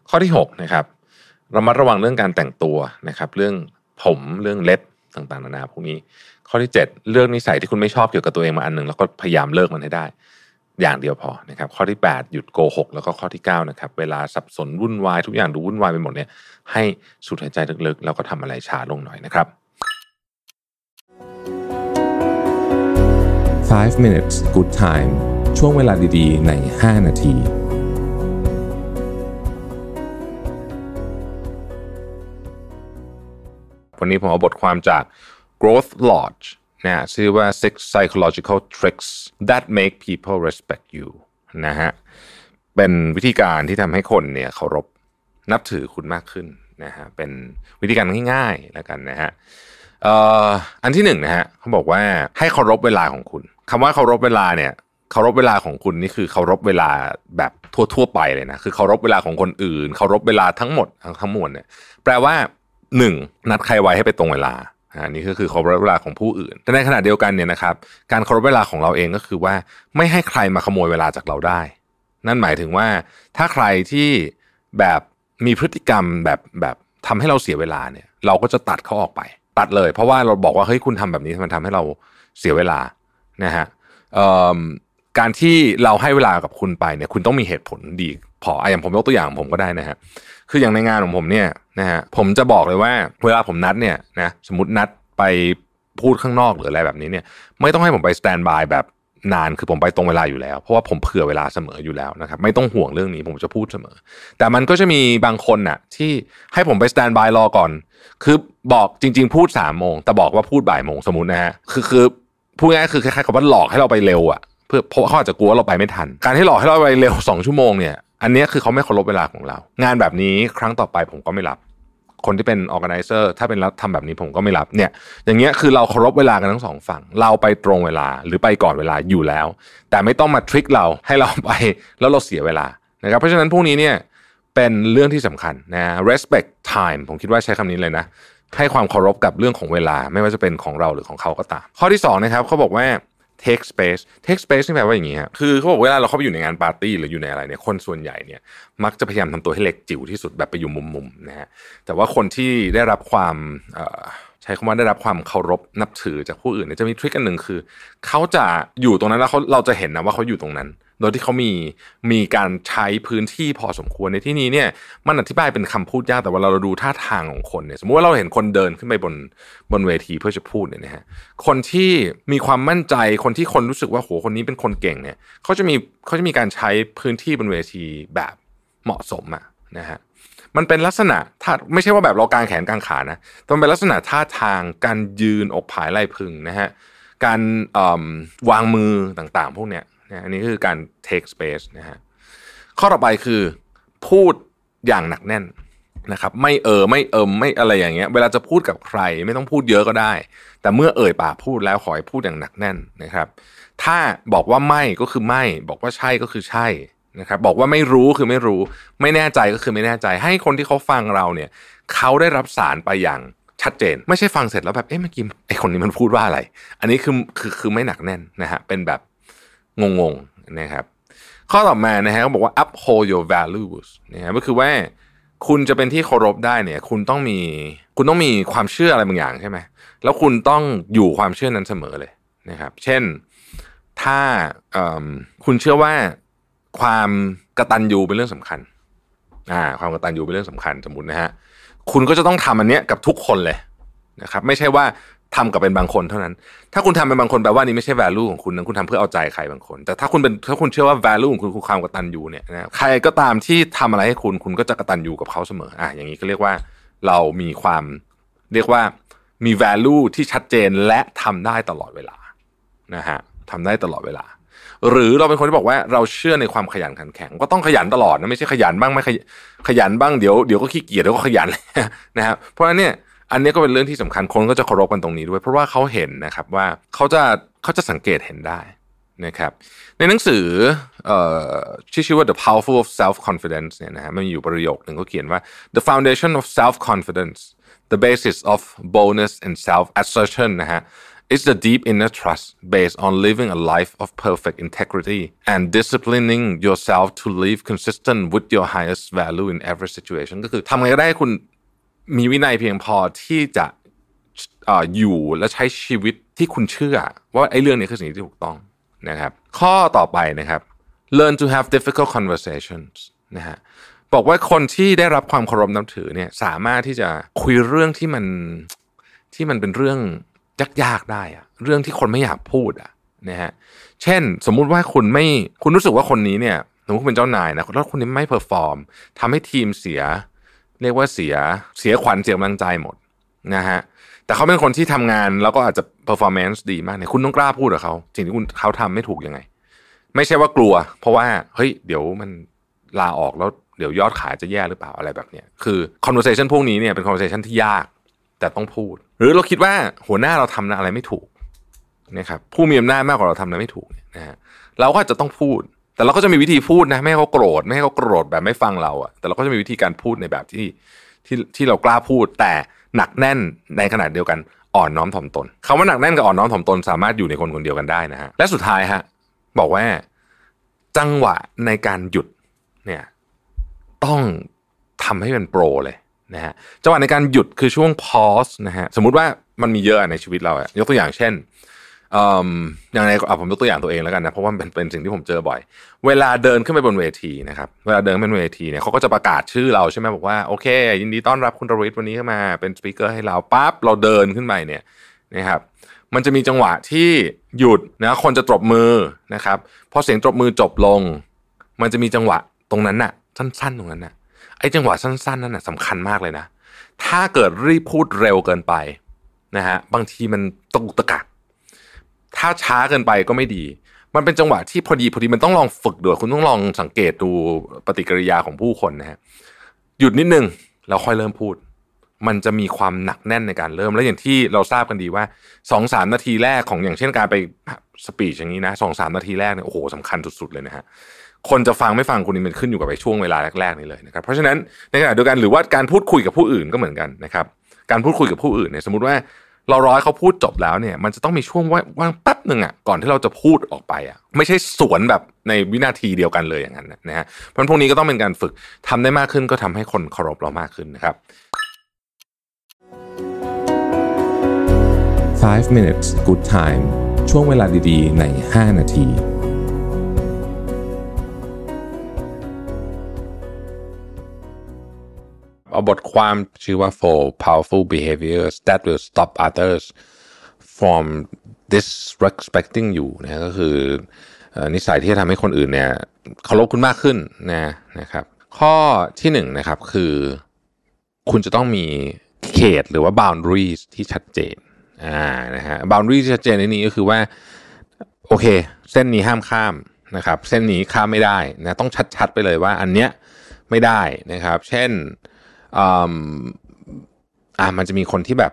ข้อที่6นะครับระมัดระวังเรื่องการแต่งตัวนะครับ เรื่องผมเรื่องเล็บต่างๆนานาพวกนี้ ข้อที่ 7 เรื่องนิสัยที่คุณไม่ชอบเกี่ยวกับตัวเองมาอันหนึ่งแล้วก็พยายามเลิกมันให้ได้ อย่างเดียวพอนะครับข้อที่ 8 หยุดโกหก แล้วก็ข้อที่9นะครับเวลาสับสนวุ่นวายทุกอย่างดูวุ่นวายไปหมดเนี่ยให้สูดหายใจลึกๆแล้วก็ทำอะไรช้าลงหน่อยนะครับ 5 minutes good time ช่วงเวลาดีๆ ใน 5 นาที วันนี้ผมเอาบทความจาก Growth Lodge นะชื่อว่า Six Psychological Tricks That Make People Respect You นะฮะเป็นวิธีการที่ทำให้คนเนี่ยเคารพนับถือคุณมากขึ้นนะฮะเป็นวิธีการง่ายๆแล้วกันนะฮะอันที่หนึ่งนะฮะเขาบอกว่าให้เคารพเวลาของคุณคำว่าเคารพเวลาเนี่ยเคารพเวลาของคุณนี่คือเคารพเวลาแบบทั่วๆไปเลยนะคือเคารพเวลาของคนอื่น เคารพเวลาทั้งหมดทั้งมวลเนี่ยแปลว่าหนึ่งนัดใครไว้ให้ไปตรงเวลา อันนี้ก็คือเคารพเวลาของผู้อื่น แต่ในขณะเดียวกันเนี่ยนะครับ การเคารพเวลาของเราเองก็คือว่าไม่ให้ใครมาขโมยเวลาจากเราได้ นั่นหมายถึงว่าถ้าใครที่แบบมีพฤติกรรมแบบแบบทำให้เราเสียเวลาเนี่ย เราก็จะตัดเขาออกไป ตัดเลย เพราะว่าเราบอกว่าเฮ้ยคุณทำแบบนี้มันทำให้เราเสียเวลานะฮะการที่เราให้เวลากับคุณไปเนี่ย คุณต้องมีเหตุผลดี พออย่างผมยกตัวอย่างผมก็ได้นะฮะ คืออย่างในงานของผมเนี่ยนะฮะผมจะบอกเลยว่าเวลาผมนัดเนี่ยนะสมมตินัดไปพูดข้างนอกหรืออะไรแบบนี้เนี่ย ไม่ต้องให้ผมไปสแตนบายแบบนานคือผมไปตรงเวลาอยู่แล้ว เพราะว่าผมเผื่อเวลาเสมออยู่แล้วนะครับ ไม่ต้องห่วงเรื่องนี้ผมจะพูดเสมอ แต่มันก็จะมีบางคนน่ะ ที่ให้ผมไปสแตนบายรอก่อน คือบอกจริง ๆ พูดสามโมงแต่บอกว่าพูดบ่ายโมงสมมตินะฮะคือคือพูดง่ายคือคล้ายๆกับว่าหลอกให้เราไปเร็วอะเพื่อเพราะเขาอาจจะกลัวเราไปไม่ทัน การที่หลอกให้เราไปเร็วสองชั่วโมงเนี่ย อันนี้คือเขาไม่เคารพเวลาของเรา งานแบบนี้ครั้งต่อไปผมก็ไม่รับ คนที่เป็นออแกไนเซอร์ถ้าเป็นรับทำแบบนี้ผมก็ไม่รับเนี่ย อย่างเงี้ยคือเราเคารพเวลากันทั้งสองฝั่ง เราไปตรงเวลาหรือไปก่อนเวลาอยู่แล้ว แต่ไม่ต้องมาทริคเราให้เราไปแล้วเราเสียเวลานะครับเพราะฉะนั้นพวกนี้เนี่ยเป็นเรื่องที่สำคัญนะ respect time ผมคิดว่าใช้คำนี้เลยนะ ให้ความเคารพกับเรื่องของเวลา ไม่ว่าจะเป็นของเราหรือของเขาก็ตาม ข้อที่2นะครับเขาบอกว่า take space take space นี่แปลว่าอย่างนี้ครคือเขาบอกเวลาเราเข้าไปอยู่ในงานปาร์ตี้หรืออยู่ในอะไรเนี่ยคนส่วนใหญ่เนี่ยมักจะพยายามทำตัวให้เล็กจิ๋วที่สุดแบบไปอยู่มุมๆนะฮะแต่ว่าคนที่ได้รับความใช้คำว่าได้รับความเคารพนับถือจากผู้อื่นเนี่ยจะมีทริคอันหนึ่งคือเขาจะอยู่ตรงนั้นแล้วเขาเราจะเห็นนะว่าเขาอยู่ตรงนั้น โดยที่เขามีมีการใช้พื้นที่พอสมควรในที่นี้เนี่ยมันอธิบายเป็นคำพูดยากแต่ว่าเราดูท่าทางของคนเนี่ยสมมติว่าเราเห็นคนเดินขึ้นไปบนบนเวทีเพื่อจะพูดเนี่ยนะฮะคนที่มีความมั่นใจคนที่คนรู้สึกว่าโหคนนี้เป็นคนเก่งเนี่ยเขาจะมีเขาจะมีการใช้พื้นที่บนเวทีแบบเหมาะสมอะนะฮะมันเป็นลักษณะท่าไม่ใช่ว่าแบบเรากางแขนกางขานะแต่มันเป็นลักษณะท่าทางการยืนอกผายไหล่พึงนะฮะการวางมือต่างๆ พวกเนี้ย นะอันนี้คือการ take space นะฮะข้อต่อไปคือพูดอย่างหนักแน่นนะครับไม่เออไม่เอิมไม่อะไรอย่างเงี้ย เวลาจะพูดกับใครไม่ต้องพูดเยอะก็ได้ แต่เมื่อเอ่ยปากพูดแล้วขอให้พูดอย่างหนักแน่นนะครับ ถ้าบอกว่าไม่ก็คือไม่ บอกว่าใช่ก็คือใช่นะครับ บอกว่าไม่รู้คือไม่รู้ ไม่แน่ใจก็คือไม่แน่ใจ ให้คนที่เขาฟังเราเนี่ยเขาได้รับสารไปอย่างชัดเจน ไม่ใช่ฟังเสร็จแล้วแบบเอ๊ะเมื่อกี้ไอคนนี้มันพูดว่าอะไร อันนี้คือคือคือไม่หนักแน่นนะฮะเป็นแบบ งงๆนะครับ ข้อต่อมานะฮะเขาบอกว่า uphold your values นะฮะก็คือว่าคุณจะเป็นที่เคารพได้เนี่ย คุณต้องมีคุณต้องมีความเชื่ออะไรบางอย่างใช่ไหมแล้วคุณต้องอยู่ความเชื่อนั้นเสมอเลยนะครับ เช่นถ้าคุณเชื่อว่าความกระตันยูเป็นเรื่องสำคัญอ่าความกระตันยูเป็นเรื่องสำคัญสมมตินะฮะคุณก็จะต้องทำอันเนี้ยกับทุกคนเลยนะครับ ไม่ใช่ว่า ทำกับเป็นบางคนเท่านั้น ถ้าคุณทำเป็นบางคนแปลว่านี้ไม่ใช่ value ของคุณนะคุณทำเพื่อเอาใจใครบางคน แต่ถ้าคุณเป็นถ้าคุณเชื่อว่า value ของคุณคือความกตัญญูเนี่ยนะใครก็ตามที่ทำอะไรให้คุณคุณก็จะกตัญญูกับเขาเสมออะอย่างนี้ก็เรียกว่าเรามีความเรียกว่ามี value ที่ชัดเจนและทำได้ตลอดเวลานะฮะทำได้ตลอดเวลา หรือเราเป็นคนที่บอกว่าเราเชื่อในความขยันขันแข็ง ก็ต้องขยันตลอดนะไม่ใช่ขยันบ้างไม่ขยันบ้างเดี๋ยวเดี๋ยวก็ขี้เกียจเดี๋ยวก็ขยันนะครับเพราะฉะนั้นเนี่ย อันนี้ก็เป็นเรื่องที่สำคัญคนก็จะเคารพกันตรงนี้ด้วย เพราะว่าเขาเห็นนะครับว่าเขาจะเขาจะสังเกตเห็นได้นะครับในหนังสือที่ชื่อว่า The Powerful of Self Confidence เนี่ยนะฮะมันอยู่ประโยคหนึ่งเขาเขียนว่า the foundation of self confidence the basis of boldness and self assertion นะฮะ is the deep inner trust based on living a life of perfect integrity and disciplining yourself to live consistent with your highest value in every situation ก็คือทำไงก็ได้คุณ มีวินัยเพียงพอที่จะอยู่และใช้ชีวิตที่คุณเชื่อ ว่าไอ้เรื่องนี้คือสิ่งที่ถูกต้องนะครับ ข้อต่อไปนะครับ learn to have difficult conversations นะฮะบอกว่าคนที่ได้รับความเคารพนับถือเนี่ยสามารถที่จะคุยเรื่องที่มันที่มันเป็นเรื่องยากๆได้อะเรื่องที่คนไม่อยากพูดอะนะฮะเช่น สมมุติว่าคุณไม่คุณรู้สึกว่าคนนี้เนี่ยสมมติคุณเป็นเจ้านายนะแล้วคนนี้ไม่ perform ทำให้ทีมเสีย เรียกว่าเสียเสียขวัญเสียกำลังใจหมดนะฮะแต่เขาเป็นคนที่ทำงานแล้วก็อาจจะ performance ดีมากเนี่ยคุณต้องกล้าพูดกับเขาสิ่งที่คุณเขาทำไม่ถูกยังไง ไม่ใช่ว่ากลัว เพราะว่าเฮ้ยเดี๋ยวมันลาออกแล้วเดี๋ยวยอดขายจะแย่หรือเปล่าอะไรแบบเนี้ยคือ conversation พวกนี้เนี่ยเป็น conversation ที่ยากแต่ต้องพูด หรือเราคิดว่าหัวหน้าเราทำอะไรไม่ถูกนะครับผู้มีอำนาจมากกว่าเราทำอะไรไม่ถูกนะฮะเราก็จะต้องพูด แต่เราก็จะมีวิธีพูดนะไม่ให้เขาโกรธไม่ให้เขาโกรธแบบไม่ฟังเราอะแต่เราก็จะมีวิธีการพูดในแบบที่ที่ที่เรากล้าพูด แต่หนักแน่นในขนาดเดียวกันอ่อนน้อมถ่อมตนคาว่าหนักแน่นกับอ่อนน้อมถ่อมตน สามารถอยู่ในคนคนเดียวกันได้นะฮะและสุดท้ายฮะบอกว่าจังหวะในการหยุดเนี่ยต้องทำให้เป็นโปรเลยนะฮะจังหวะในการหยุดคือช่วงพอสนะฮะสมมุติว่ามันมีเยอะในชีวิตเราอะยกตัวอย่างเช่น อย่างไรผมยกตัวอย่างตัวเองแล้วกันนะเพราะว่าเป็นเป็นสิ่งที่ผมเจอบ่อย เวลาเดินขึ้นไปบนเวทีนะครับเวลาเดินเป็นเวทีเนี่ยเขาก็จะประกาศชื่อเราใช่ไหมบอกว่าโอเค ยินดีต้อนรับคุณตริศวันนี้เข้ามาเป็นสปีกเกอร์ให้เราปั๊บเราเดินขึ้นไปเนี่ยนะครับมันจะมีจังหวะที่หยุดนะคนจะตบมือนะครับพอเสียงตบมือจบลง มันจะมีจังหวะตรงนั้นน่ะ สั้น ๆ ตรงนั้นน่ะไอ้จังหวะสั้น ๆ นั่นน่ะสำคัญมากเลยนะ ถ้าเกิดรีบพูดเร็วเกินไปนะฮะบางทีมันตะกุกตะกัก ถ้าช้าเกินไปก็ไม่ดี มันเป็นจังหวะที่พอดีพอดีมันต้องลองฝึกด้วยคุณต้องลองสังเกตดูปฏิกิริยาของผู้คนนะฮะหยุดนิดนึงแล้วค่อยเริ่มพูด มันจะมีความหนักแน่นในการเริ่มแล้วอย่างที่เราทราบกันดีว่าสองสามนาทีแรกของอย่างเช่นการไปสปีชอย่างนี้นะสองสามนาทีแรกเนี่ยโอ้โหสำคัญสุดๆเลยนะฮะคนจะฟังไม่ฟังคุณนี่มันขึ้นอยู่กับไปช่วงเวลาแรกๆนี่เลยนะครับเพราะฉะนั้นในขณะเดียวกันหรือว่าการพูดคุยกับผู้อื่นก็เหมือนกันนะครับการพูดคุยกับผู้อื่นเนี่ยสมมติว่า เราร้อยเขาพูดจบแล้วเนี่ย มันจะต้องมีช่วงว่างแป๊บหนึ่งอะก่อนที่เราจะพูดออกไปอะ ไม่ใช่สวนแบบในวินาทีเดียวกันเลยอย่างนั้นนะฮะเพราะพวกนี้ก็ต้องเป็นการฝึกทำได้มากขึ้นก็ทำให้คนเคารพเรามากขึ้นนะครับ 5 minutes good time ช่วงเวลาดีๆ ใน 5 นาที เอาบทความชื่อว่า four powerful behaviors that will stop others from disrespecting you นะก็คือเอ่อนิสัยที่จะทำให้คนอื่นเนี่ยเคารพคุณมากขึ้นนะนะครับ ข้อที่หนึ่งนะครับคือคุณจะต้องมีเขตหรือว่า boundaries ที่ชัดเจนอ่านะฮะ boundaries ที่ชัดเจนในนี้ก็คือว่า โอเค เส้นนี้ห้ามข้ามนะครับ เส้นนี้ข้ามไม่ได้นะต้องชัดๆไปเลยว่าอันเนี้ยไม่ได้นะครับ เช่น อ่ามันจะมีคนที่แบบ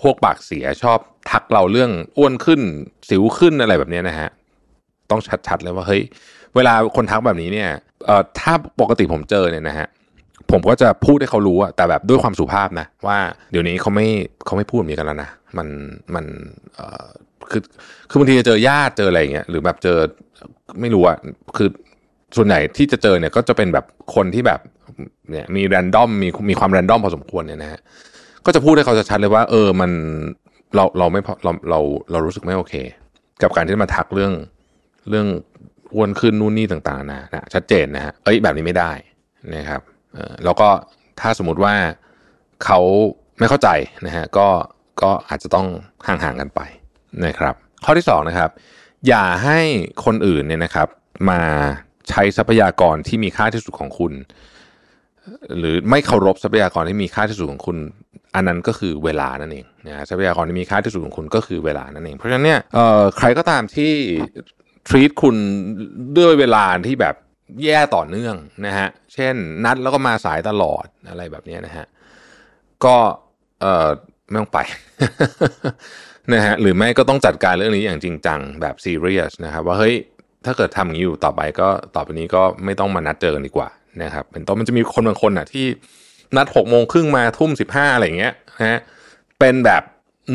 พวกปากเสียชอบทักเราเรื่องอ้วนขึ้น สิวขึ้นอะไรแบบนี้นะฮะต้องชัดๆเลยว่าเฮ้ยเวลาคนทักแบบนี้เนี่ยเอ่อถ้าปกติผมเจอเนี่ยนะฮะผมก็จะพูดให้เขารู้อะแต่แบบด้วยความสุภาพนะว่าเดี๋ยวนี้เขาไม่เขาไม่พูดแบบนี้กันแล้วนะมันมันเอ่อคือคือบางทีจะเจอญาติเจออะไรอย่างเงี้ยหรือแบบเจอไม่รู้อะคือส่วนใหญ่ที่จะเจอเนี่ยก็จะเป็นแบบคนที่แบบ เนี่ยมีแรนดอมมีมีความแรนดอมพอสมควรเนี่ยนะฮะก็จะพูดให้เขาชัดเลยว่า เออมันเราเราไม่พอเราเราเรารู้สึกไม่โอเค กับการที่มาทักเรื่องเรื่องอ้วนขึ้นนู่นนี่ต่างๆนะนะชัดเจนนะฮะเอ้ยแบบนี้ไม่ได้นะครับเออแล้วก็ถ้าสมมติว่าเขาไม่เข้าใจนะฮะก็ก็อาจจะต้องห่างๆกันไปนะครับ ข้อที่สองนะครับ อย่าให้คนอื่นเนี่ยนะครับ มาใช้ทรัพยากรที่มีค่าที่สุดของคุณ หรือไม่เคารพทรัพยากรที่มีค่าที่สุดของคุณ อันนั้นก็คือเวลานั่นเองนะฮะทรัพยากรที่มีค่าที่สุดของคุณก็คือเวลานั่นเอง เพราะฉะนั้นเนี่ยใครก็ตามที่ treat คุณด้วยเวลาที่แบบแย่ต่อเนื่องนะฮะเช่นนัดแล้วก็มาสายตลอดอะไรแบบนี้นะฮะก็เออไม่ต้องไปนะฮะหรือไม่ก็ต้องจัดการเรื่องนี้อย่างจริงจังแบบ serious นะครับว่าเฮ้ยถ้าเกิดทำอย่างนี้อยู่ต่อไปก็ต่อไปนี้ก็ไม่ต้องมานัดเจอกันดีกว่า นะครับเป็นต้นมันจะมีคนบางคนอะ ที่นัดหกโมงครึ่งมาทุ่มสิบห้าอะไรเงี้ยนะฮะเป็นแบบ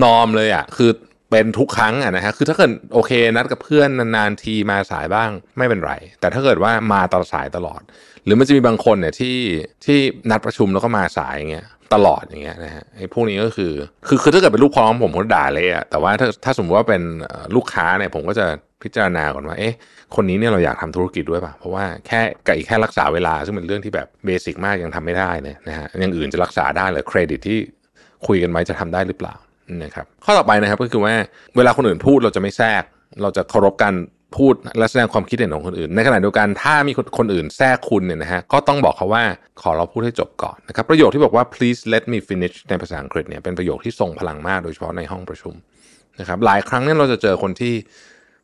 นอมเลยอะ คือเป็นทุกครั้งอะนะฮะคือถ้าเกิดโอเคนัดกับเพื่อนนานๆทีมาสายบ้างไม่เป็นไร แต่ถ้าเกิดว่ามาตลอดสายตลอด หรือมันจะมีบางคนเนี่ยที่ที่นัดประชุมแล้วก็มาสายอย่างเงี้ย ตลอดอย่างเงี้ยนะฮะไอ้พวกนี้ก็คือคือคือถ้าเกิดเป็นลูกพ้องผมก็ด่าเลยอะแต่ว่าถ้าถ้าสมมติว่าเป็นลูกค้าเนี่ยผมก็จะพิจารณาก่อนว่าเอ๊ะคนนี้เนี่ยเราอยากทำธุรกิจด้วยป่ะเพราะว่าแค่กับอีกแค่รักษาเวลา ซึ่งเป็นเรื่องที่แบบเบสิกมากยังทำไม่ได้เนี่ยนะฮะอย่างอื่นจะรักษาได้หรือเครดิตที่คุยกันไว้จะทำได้หรือเปล่านะครับข้อต่อไปนะครับก็คือว่าเวลาคนอื่นพูดเราจะไม่แทรก เราจะเคารพการ พูดและแสดงความคิดเห็นของคนอื่น ในขณะเดียวกันถ้ามีคนคนอื่นแทรกคุณเนี่ยนะฮะก็ต้องบอกเขาว่าขอเราพูดให้จบก่อนนะครับประโยคที่บอกว่า please let me finish ในภาษาอังกฤษเนี่ยเป็นประโยคที่ทรงพลังมากโดยเฉพาะในห้องประชุมนะครับหลายครั้งเนี่ยเราจะเจอคนที่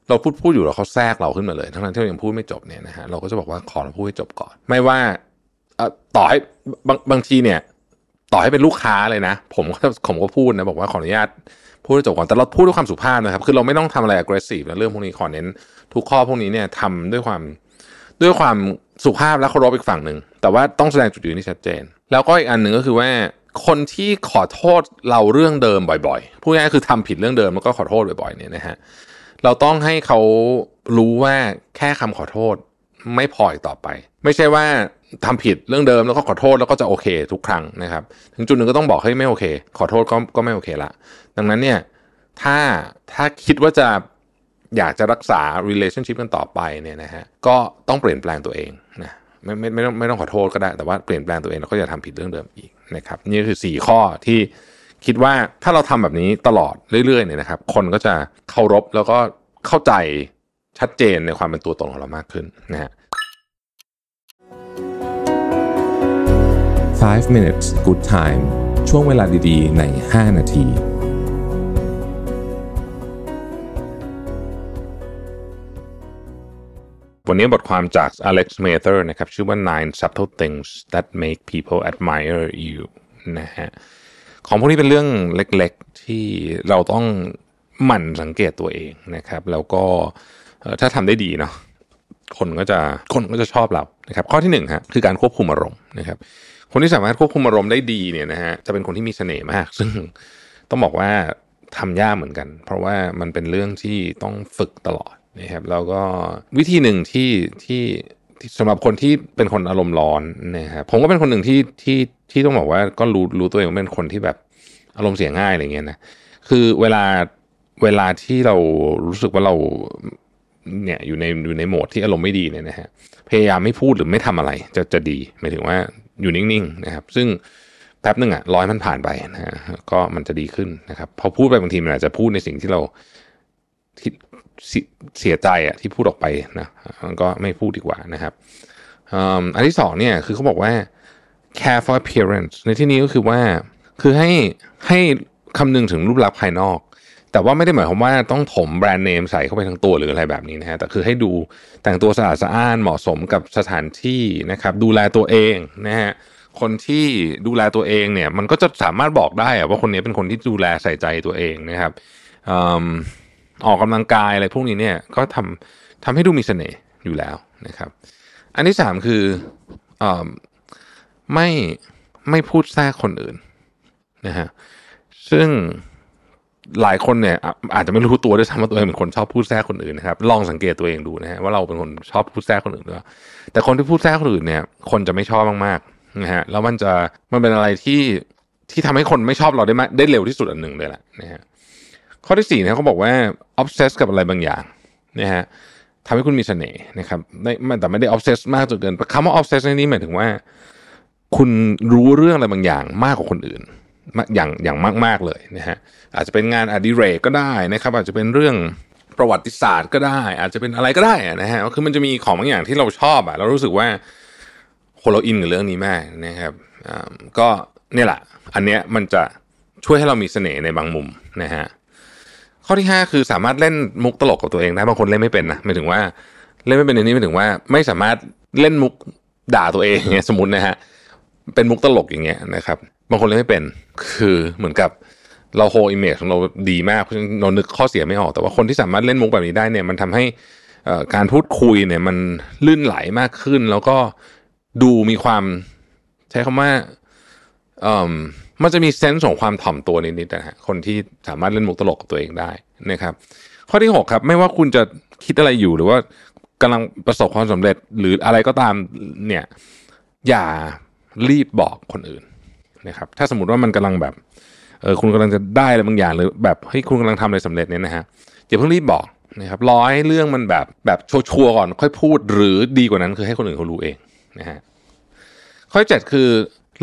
เราพูดพูดอยู่แล้วเขาแทรกเราขึ้นมาเลย ทั้งนั้นที่เรายังพูดไม่จบเนี่ยนะฮะเราก็จะบอกว่าขอเราพูดให้จบก่อน ไม่ว่าต่อให้บางบางทีเนี่ย ต่อให้เป็นลูกค้าเลยนะ ผมก็ผมก็พูดนะบอกว่าขออนุญาต พูดจบก่อนแต่เราพูดด้วยความสุภาพนะครับ คือเราไม่ต้องทำอะไร aggressive นะเรื่องพวกนี้ขอเน้น ทุกข้อพวกนี้เนี่ยทำด้วยความด้วยความสุภาพและเคารพอีกฝั่งหนึ่งแต่ว่าต้องแสดงจุดยืนที่ชัดเจน แล้วก็อีกอันหนึ่งก็คือว่าคนที่ขอโทษเราเรื่องเดิมบ่อยๆพูดง่ายๆคือทำผิดเรื่องเดิมแล้วก็ขอโทษบ่อยๆเนี่ยนะฮะเราต้องให้เขารู้ว่าแค่คำขอโทษไม่พออีกต่อไป ไม่ใช่ว่า ทำผิดเรื่องเดิมแล้วก็ขอโทษแล้วก็จะโอเค ทุกครั้งนะครับ ถึงจุดหนึ่งก็ต้องบอกให้ไม่โอเค ขอโทษก็ก็ไม่โอเคละดังนั้นเนี่ยถ้าถ้าคิดว่าจะอยากจะรักษา relationship กันต่อไปเนี่ยนะฮะก็ต้องเปลี่ยนแปลงตัวเองนะไม่ไม่ไม่ต้องไม่ต้องขอโทษก็ได้ แต่ว่าเปลี่ยนแปลงตัวเองแล้วก็อย่าทำผิดเรื่องเดิมอีกนะครับนี่คือ 4 ข้อที่คิดว่าถ้าเราทำแบบนี้ตลอดเรื่อยๆเนี่ยนะครับ คนก็จะเคารพแล้วก็เข้าใจชัดเจนในความเป็นตัวตนของเรามากขึ้นนะฮะ 5 minutes good time ช่วงเวลาดีๆ ใน 5 นาที วันนี้บทความจาก Alex Mather นะครับ ชื่อว่า Nine Subtle Things That Make People Admire You นะฮะ ของพวกนี้เป็นเรื่องเล็กๆ ที่เราต้องหมั่นสังเกตตัวเองนะครับ แล้วก็ถ้าทำได้ดีเนาะคนก็จะคนก็จะชอบเรานะครับ ข้อที่หนึ่งฮะคือการควบคุมอารมณ์นะครับ คนที่สามารถควบคุมอารมณ์ได้ดีเนี่ยนะฮะจะเป็นคนที่มีเสน่ห์มาก ซึ่งต้องบอกว่าทำยากเหมือนกัน เพราะว่ามันเป็นเรื่องที่ต้องฝึกตลอดนะครับแล้วก็วิธีหนึ่งที่ที่สำหรับคนที่เป็นคนอารมณ์ร้อนนะครับผมก็เป็นคนหนึ่งที่ที่ที่ต้องบอกว่าก็รู้รู้ตัวเองว่าเป็นคนที่แบบอารมณ์เสียง่ายอะไรเงี้ยนะคือเวลาเวลาที่เรารู้สึกว่าเราเนี่ยอยู่ในอยู่ในโหมดที่อารมณ์ไม่ดีเนี่ยนะฮะพยายามไม่พูดหรือไม่ทำอะไรจะจะดีหมายถึงว่า อยู่นิ่งๆนะครับ ซึ่งแป๊บหนึ่งอะร้อยมันผ่านไปนะฮะก็มันจะดีขึ้นนะครับพอพูดไปบางทีมันอาจจะพูดในสิ่งที่เราที่เสียใจอะที่พูดออกไปนะมันก็ไม่พูดดีกว่านะครับอันที่สองเนี่ยคือเขาบอกว่า care for appearance ในที่นี้ก็คือว่าคือให้ให้คำนึงถึงรูปลักษณ์ภายนอก แต่ว่าไม่ได้หมายความว่าต้องถมแบรนด์เนมใส่เข้าไปทั้งตัวหรืออะไรแบบนี้นะฮะแต่คือให้ดูแต่งตัวสะอาดสะอ้านเหมาะสมกับสถานที่นะครับ ดูแลตัวเองนะฮะคนที่ดูแลตัวเองเนี่ย มันก็จะสามารถบอกได้ว่าคนนี้เป็นคนที่ดูแลใส่ใจตัวเองนะครับออกกำลังกายอะไรพวกนี้เนี่ยก็ทำทำให้ดูมีเสน่ห์อยู่แล้วนะครับ อันที่สามคืออไม่ไม่พูดแทรกคนอื่นนะฮะซึ่ง หลายคนเนี่ยอาจจะไม่รู้ตัวด้วยซ้ำว่าตัวเองเป็นคนชอบพูดแทรกคนอื่นนะครับลองสังเกตตัวเองดูนะฮะว่าเราเป็นคนชอบพูดแทรกคนอื่นด้วยแต่คนที่พูดแทรกคนอื่นเนี่ย คนจะไม่ชอบมากๆนะฮะแล้วมันจะมันเป็นอะไรที่ที่ทำให้คนไม่ชอบเราได้มากได้เร็วที่สุดอันหนึ่งเลยแหละนะฮะข้อที่สี่เนี่ยเขาบอกว่า obsess กับอะไรบางอย่างนะฮะทำให้คุณมีเสน่ห์นะครับไม่แต่ไม่ได้ obsess มากจนเกินคำว่า obsess ในนี้หมายถึงว่า คุณรู้เรื่องอะไรบางอย่างมากกว่าคนอื่น อย่างอย่างมาก ๆเลยนะฮะอาจจะเป็นงานอดิเรกก็ได้นะครับ อาจจะเป็นเรื่องประวัติศาสตร์ก็ได้ อาจจะเป็นอะไรก็ได้นะฮะคือมันจะมีของบางอย่างที่เราชอบอะเรารู้สึกว่าโหเราอินกับเรื่องนี้มากนะครับก็เนี่ยแหละอันเนี้ยมันจะช่วยให้เรามีเสน่ห์ในบางมุมนะฮะข้อที่ 5 คือสามารถเล่นมุกตลกกับตัวเองได้บางคนเล่นไม่เป็นนะหมายถึงว่าเล่นไม่เป็นในนี้หมายถึงว่าไม่สามารถเล่นมุกด่าตัวเองเนี่ยสมมตินะฮะ เป็นมุกตลกอย่างเงี้ยนะครับบางคนเล่นไม่เป็นคือเหมือนกับเราโห image ของเราดีมากเพราะฉะนั้นเรานึกข้อเสียไม่ออกแต่ว่าคนที่สามารถเล่นมุกแบบนี้ได้เนี่ยมันทำให้การพูดคุยเนี่ยมันลื่นไหลมากขึ้น แล้วก็ดูมีความใช้คำว่าเอ่อมันจะมี sense ของความถ่อมตัวนิดๆนะฮะคนที่สามารถเล่นมุกตลกกับตัวเองได้นะครับ ข้อที่ 6 ครับ ไม่ว่าคุณจะคิดอะไรอยู่หรือว่ากำลังประสบความสำเร็จหรืออะไรก็ตามเนี่ย อย่า รีบบอกคนอื่นนะครับถ้าสมมติว่ามันกำลังแบบเออคุณกำลังจะได้อะไรบางอย่างหรือแบบเฮ้ยคุณกำลังทำอะไรสำเร็จเนี่ยนะฮะอย่าเพิ่งรีบบอกนะครับรอให้เรื่องมันแบบแบบชัวร์ก่อนค่อยพูดหรือดีกว่านั้นคือให้คนอื่นเขารู้เองนะฮะข้อเจ็ดคือ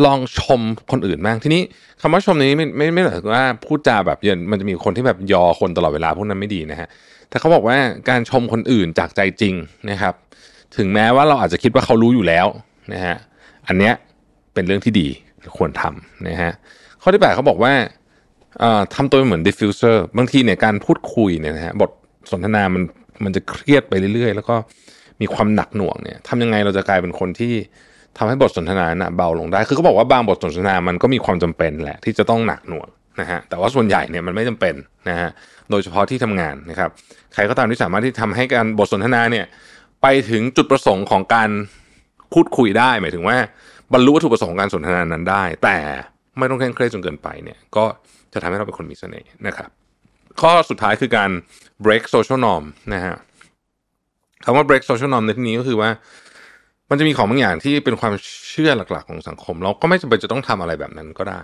ลองชมคนอื่นบ้างทีนี้คำว่าชมนี้ไม่ไม่ไม่หมายถึงว่าพูดจาแบบเย็นมันจะมีคนที่แบบยอคนตลอดเวลาพวกนั้นไม่ดีนะฮะแต่เขาบอกว่าการชมคนอื่นจากใจจริงนะครับ ถึงแม้ว่าเราอาจจะคิดว่าเขารู้อยู่แล้วนะฮะอันเนี้ย เป็นเรื่องที่ดีควรทำนะฮะข้อที่แปดเขาบอกว่าทำตัวเหมือน diffuser บางทีเนี่ยการพูดคุยเนี่ยนะฮะบทสนทนามันมันจะเครียดไปเรื่อยๆ แล้วก็มีความหนักหน่วงเนี่ยทำยังไงเราจะกลายเป็นคนที่ทำให้บทสนทนานะเบาลงได้ คือเขาบอกว่าบางบทสนทนามันก็มีความจำเป็นแหละที่จะต้องหนักหน่วงนะฮะ แต่ว่าส่วนใหญ่เนี่ยมันไม่จำเป็นนะฮะ โดยเฉพาะที่ทำงานนะครับ ใครก็ตามที่สามารถที่ทำให้การบทสนทนาเนี่ยไปถึงจุดประสงค์ของการพูดคุยได้ หมายถึงว่า บรรลุวัตถุประสงค์ของการสนทนานั้นได้ แต่ไม่ต้องเคร่งเครียดจนเกินไปเนี่ย ก็จะทำให้เราเป็นคนมีเสน่ห์นะครับ ข้อสุดท้ายคือการ break social norm นะฮะคำว่า break social norm ในที่นี้ก็คือว่า มันจะมีของบางอย่างที่เป็นความเชื่อหลักๆ ของสังคม เราก็ไม่จำเป็นจะต้องทำอะไรแบบนั้นก็ได้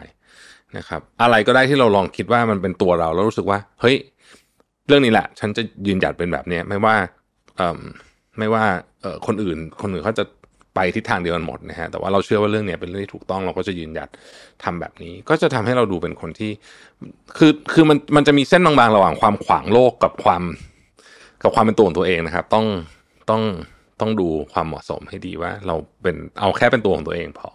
นะครับ อะไรก็ได้ที่เราลองคิดว่ามันเป็นตัวเราแล้วรู้สึกว่า เฮ้ย เรื่องนี้แหละ ฉันจะยืนหยัดเป็นแบบนี้ไม่ว่าไม่ว่าคนอื่น คนอื่นเขาจะ ไปทิศทางเดียวกันหมดนะฮะแต่ว่าเราเชื่อว่าเรื่องนี้เป็นเรื่องที่ถูกต้องเราก็จะยืนหยัดทำแบบนี้ ก็จะทำให้เราดูเป็นคนที่ คือคือมันมันจะมีเส้นบางๆระหว่างความขวางโลกกับความ กับความเป็นตัวของตัวเองนะครับ ต้องต้องต้องดูความเหมาะสมให้ดีว่า เราเป็นเอาแค่เป็นตัวของตัวเองพอ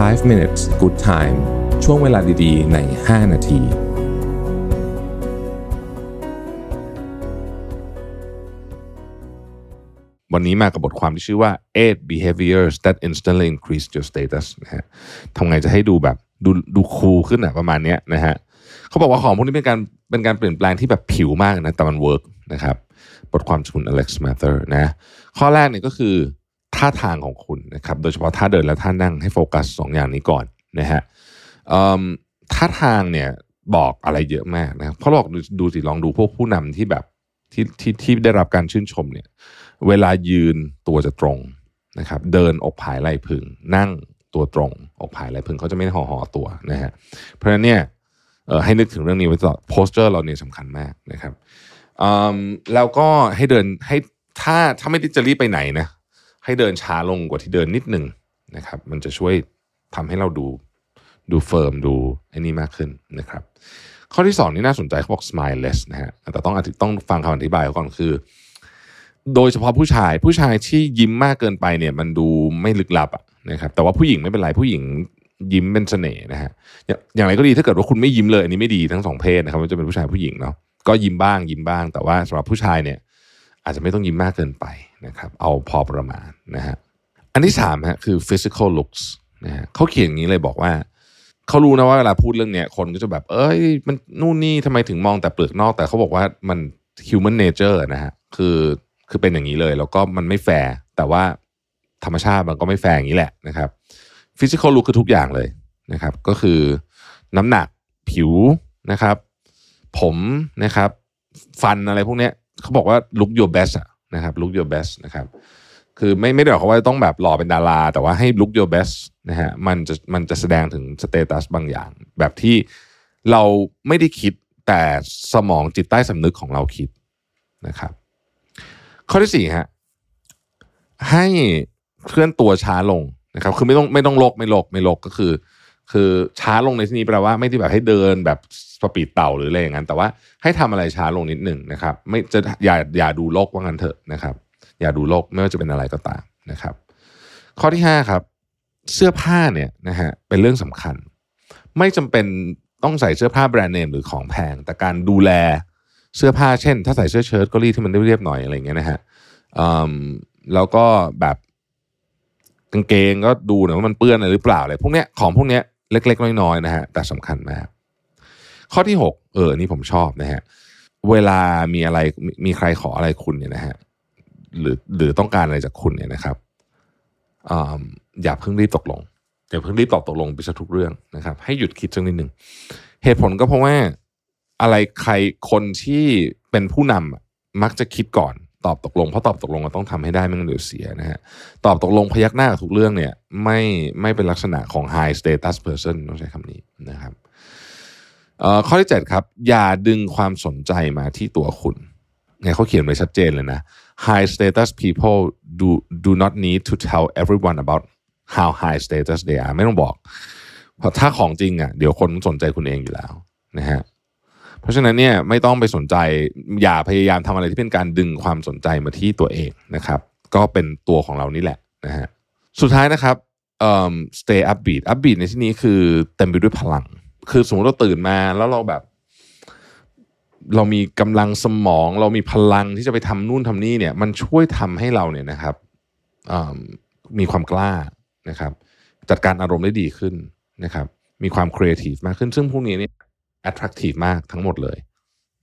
5 minutes good time ช่วงเวลาดีๆ ใน 5 นาที วันนี้มากับบทความที่ชื่อว่า eight behaviors that instantly increase your status นะฮะทำไงจะให้ดูแบบดูดูคูลขึ้นอะประมาณเนี้ยนะฮะเขาบอกว่าของพวกนี้เป็นการเป็นการเปลี่ยนแปลงที่แบบผิวมากนะแต่มัน work นะครับบทความคุณอเล็กซ์มาเธอร์นะข้อแรกเนี่ยก็คือท่าทางของคุณนะครับโดยเฉพาะท่าเดินและท่านั่งให้โฟกัสสองอย่างนี้ก่อนนะฮะท่าทางเนี่ยบอกอะไรเยอะมากนะเพราะบอกดูดูสิลองดูพวกผู้นำที่แบบที่ที่ที่ได้รับการชื่นชมเนี่ย เวลายืนตัวจะตรงนะครับเดินอกผายไหล่ผึ่ง นั่งตัวตรงอกผายไหล่ผึ่งเขาจะไม่ห่อห่อตัวนะฮะเพราะฉะนั้นเนี่ยให้นึกถึงเรื่องนี้ไว้ตลอด posture เราเนี่ยสำคัญมากนะครับแล้วก็ให้เดินให้ถ้าถ้าไม่ได้จะรีบไปไหนนะให้เดินช้าลงกว่าที่เดินนิดหนึ่งนะครับ มันจะช่วยทำให้เราดูดู firm ดูไอ้นี่มากขึ้นนะครับ ข้อที่สองนี่น่าสนใจเขาบอก smile less นะฮะแต่ต้องอธิต้องฟังคำอธิบายก่อนคือ โดยเฉพาะผู้ชาย ผู้ชายที่ยิ้มมากเกินไปเนี่ย มันดูไม่ลึกลับะนะครับ แต่ว่าผู้หญิงไม่เป็นไรผู้หญิงยิ้มเป็นเสน่ห์นะฮะอย่างไรก็ดีถ้าเกิดว่าคุณไม่ยิ้มเลยอันนี้ไม่ดีทั้งสองเพศนะครับไม่ว่าจะเป็นผู้ชายผู้หญิงเนาะก็ยิ้มบ้างยิ้มบ้าง แต่ว่าสำหรับผู้ชายเนี่ย อาจจะไม่ต้องยิ้มมากเกินไปนะครับ เอาพอประมาณนะฮะอันที่สามฮะคือ physical looks นะฮะเขาเขียนอย่างนี้เลยบอกว่าเขารู้นะว่าเวลาพูดเรื่องเนี้ยคนก็จะแบบ เอ้ย มันนู่นนี่ทำไมถึงมองแต่เปลือกนอก แต่เขาบอกว่ามัน human nature นะฮะคือ คือเป็นอย่างนี้เลย แล้วก็มันไม่แฟร์แต่ว่าธรรมชาติมันก็ไม่แฟร์อย่างนี้แหละนะครับ physical look คือทุกอย่างเลยนะครับ ก็คือน้ำหนักผิวนะครับ ผมนะครับ ฟันอะไรพวกเนี้ยเขาบอกว่า look your best อะนะครับ look your best นะครับคือไม่ไม่ได้บอกว่าต้องแบบหล่อเป็นดารา แต่ว่าให้ look your best นะฮะมันจะมันจะแสดงถึง status บางอย่าง แบบที่เราไม่ได้คิดแต่สมองจิตใต้สำนึกของเราคิดนะครับ ข้อที่สี่ฮะให้เคลื่อนตัวช้าลงนะครับ คือไม่ต้องไม่ต้องโลกไม่โลกไม่โลกก็คือ คือช้าลงในที่นี้แปลว่าไม่ได้แบบให้เดินแบบสปีดเต่าหรืออะไรอย่างนั้น แต่ว่าให้ทำอะไรช้าลงนิดหนึ่งนะครับ ไม่จะอย่าอย่าดูโลกว่างั้นเถอะนะครับ อย่าดูโลกไม่ว่าจะเป็นอะไรก็ตามนะครับ ข้อที่ห้าครับ เสื้อผ้าเนี่ยนะฮะเป็นเรื่องสำคัญ ไม่จำเป็นต้องใส่เสื้อผ้าแบรนด์เนมหรือของแพง แต่การดูแล เสื้อผ้าเช่น ถ้าใส่เสื้อเชิ้ตก็รีดที่มันเรียบๆหน่อยอะไรอย่างเงี้ยนะฮะแล้วก็แบบกางเกงก็ดูหน่อยว่ามันเปื้อนอะไรหรือเปล่าอะไรพวกเนี้ยของพวกเนี้ยเล็ก ๆ น้อยๆนะฮะแต่สำคัญมากข้อที่หกเออนี่ผมชอบนะฮะเวลามีอะไรมีใครขออะไรคุณเนี่ยนะฮะหรือหรือต้องการอะไรจากคุณเนี่ยนะครับออย่าเพิ่งรีบตกลงอย่าเพิ่งรีบตอบตกลงไปซะทุกเรื่องนะครับ ให้หยุดคิดสักนิดหนึ่งเหตุผลก็เพราะว่า อะไรใครคนที่เป็นผู้นำอะมักจะคิดก่อนตอบตกลงเพราะตอบตกลงเราต้องทำให้ได้ไม่งั้นเดี๋ยวเสียนะฮะตอบตกลงพยักหน้ากับทุกเรื่องเนี่ยไม่ไม่เป็นลักษณะของ high status person ต้องใช้คำนี้นะครับข้อที่เจ็ดครับ อย่าดึงความสนใจมาที่ตัวคุณไงเขาเขียนไว้ชัดเจนเลยนะ high status people do do not need to tell everyone about how high status they are ไม่ต้องบอก เพราะถ้าของจริงอะเดี๋ยวคนสนใจคุณเองอยู่แล้วนะฮะ เพราะฉะนั้นเนี่ยไม่ต้องไปสนใจอย่าพยายามทำอะไรที่เป็นการดึงความสนใจมาที่ตัวเองนะครับ ก็เป็นตัวของเรานี่แหละนะฮะสุดท้ายนะครับเอ่อ stay upbeat upbeat ในที่นี้คือเต็มไปด้วยพลัง คือสมมติเราตื่นมาแล้วเราแบบ เรามีกำลังสมอง เรามีพลังที่จะไปทำนู่นทำนี่เนี่ย มันช่วยทำให้เราเนี่ยนะครับมีความกล้านะครับ จัดการอารมณ์ได้ดีขึ้นนะครับ มีความครีเอทีฟมากขึ้นซึ่งพวกนี้เนี่ย attractive มากทั้งหมดเลย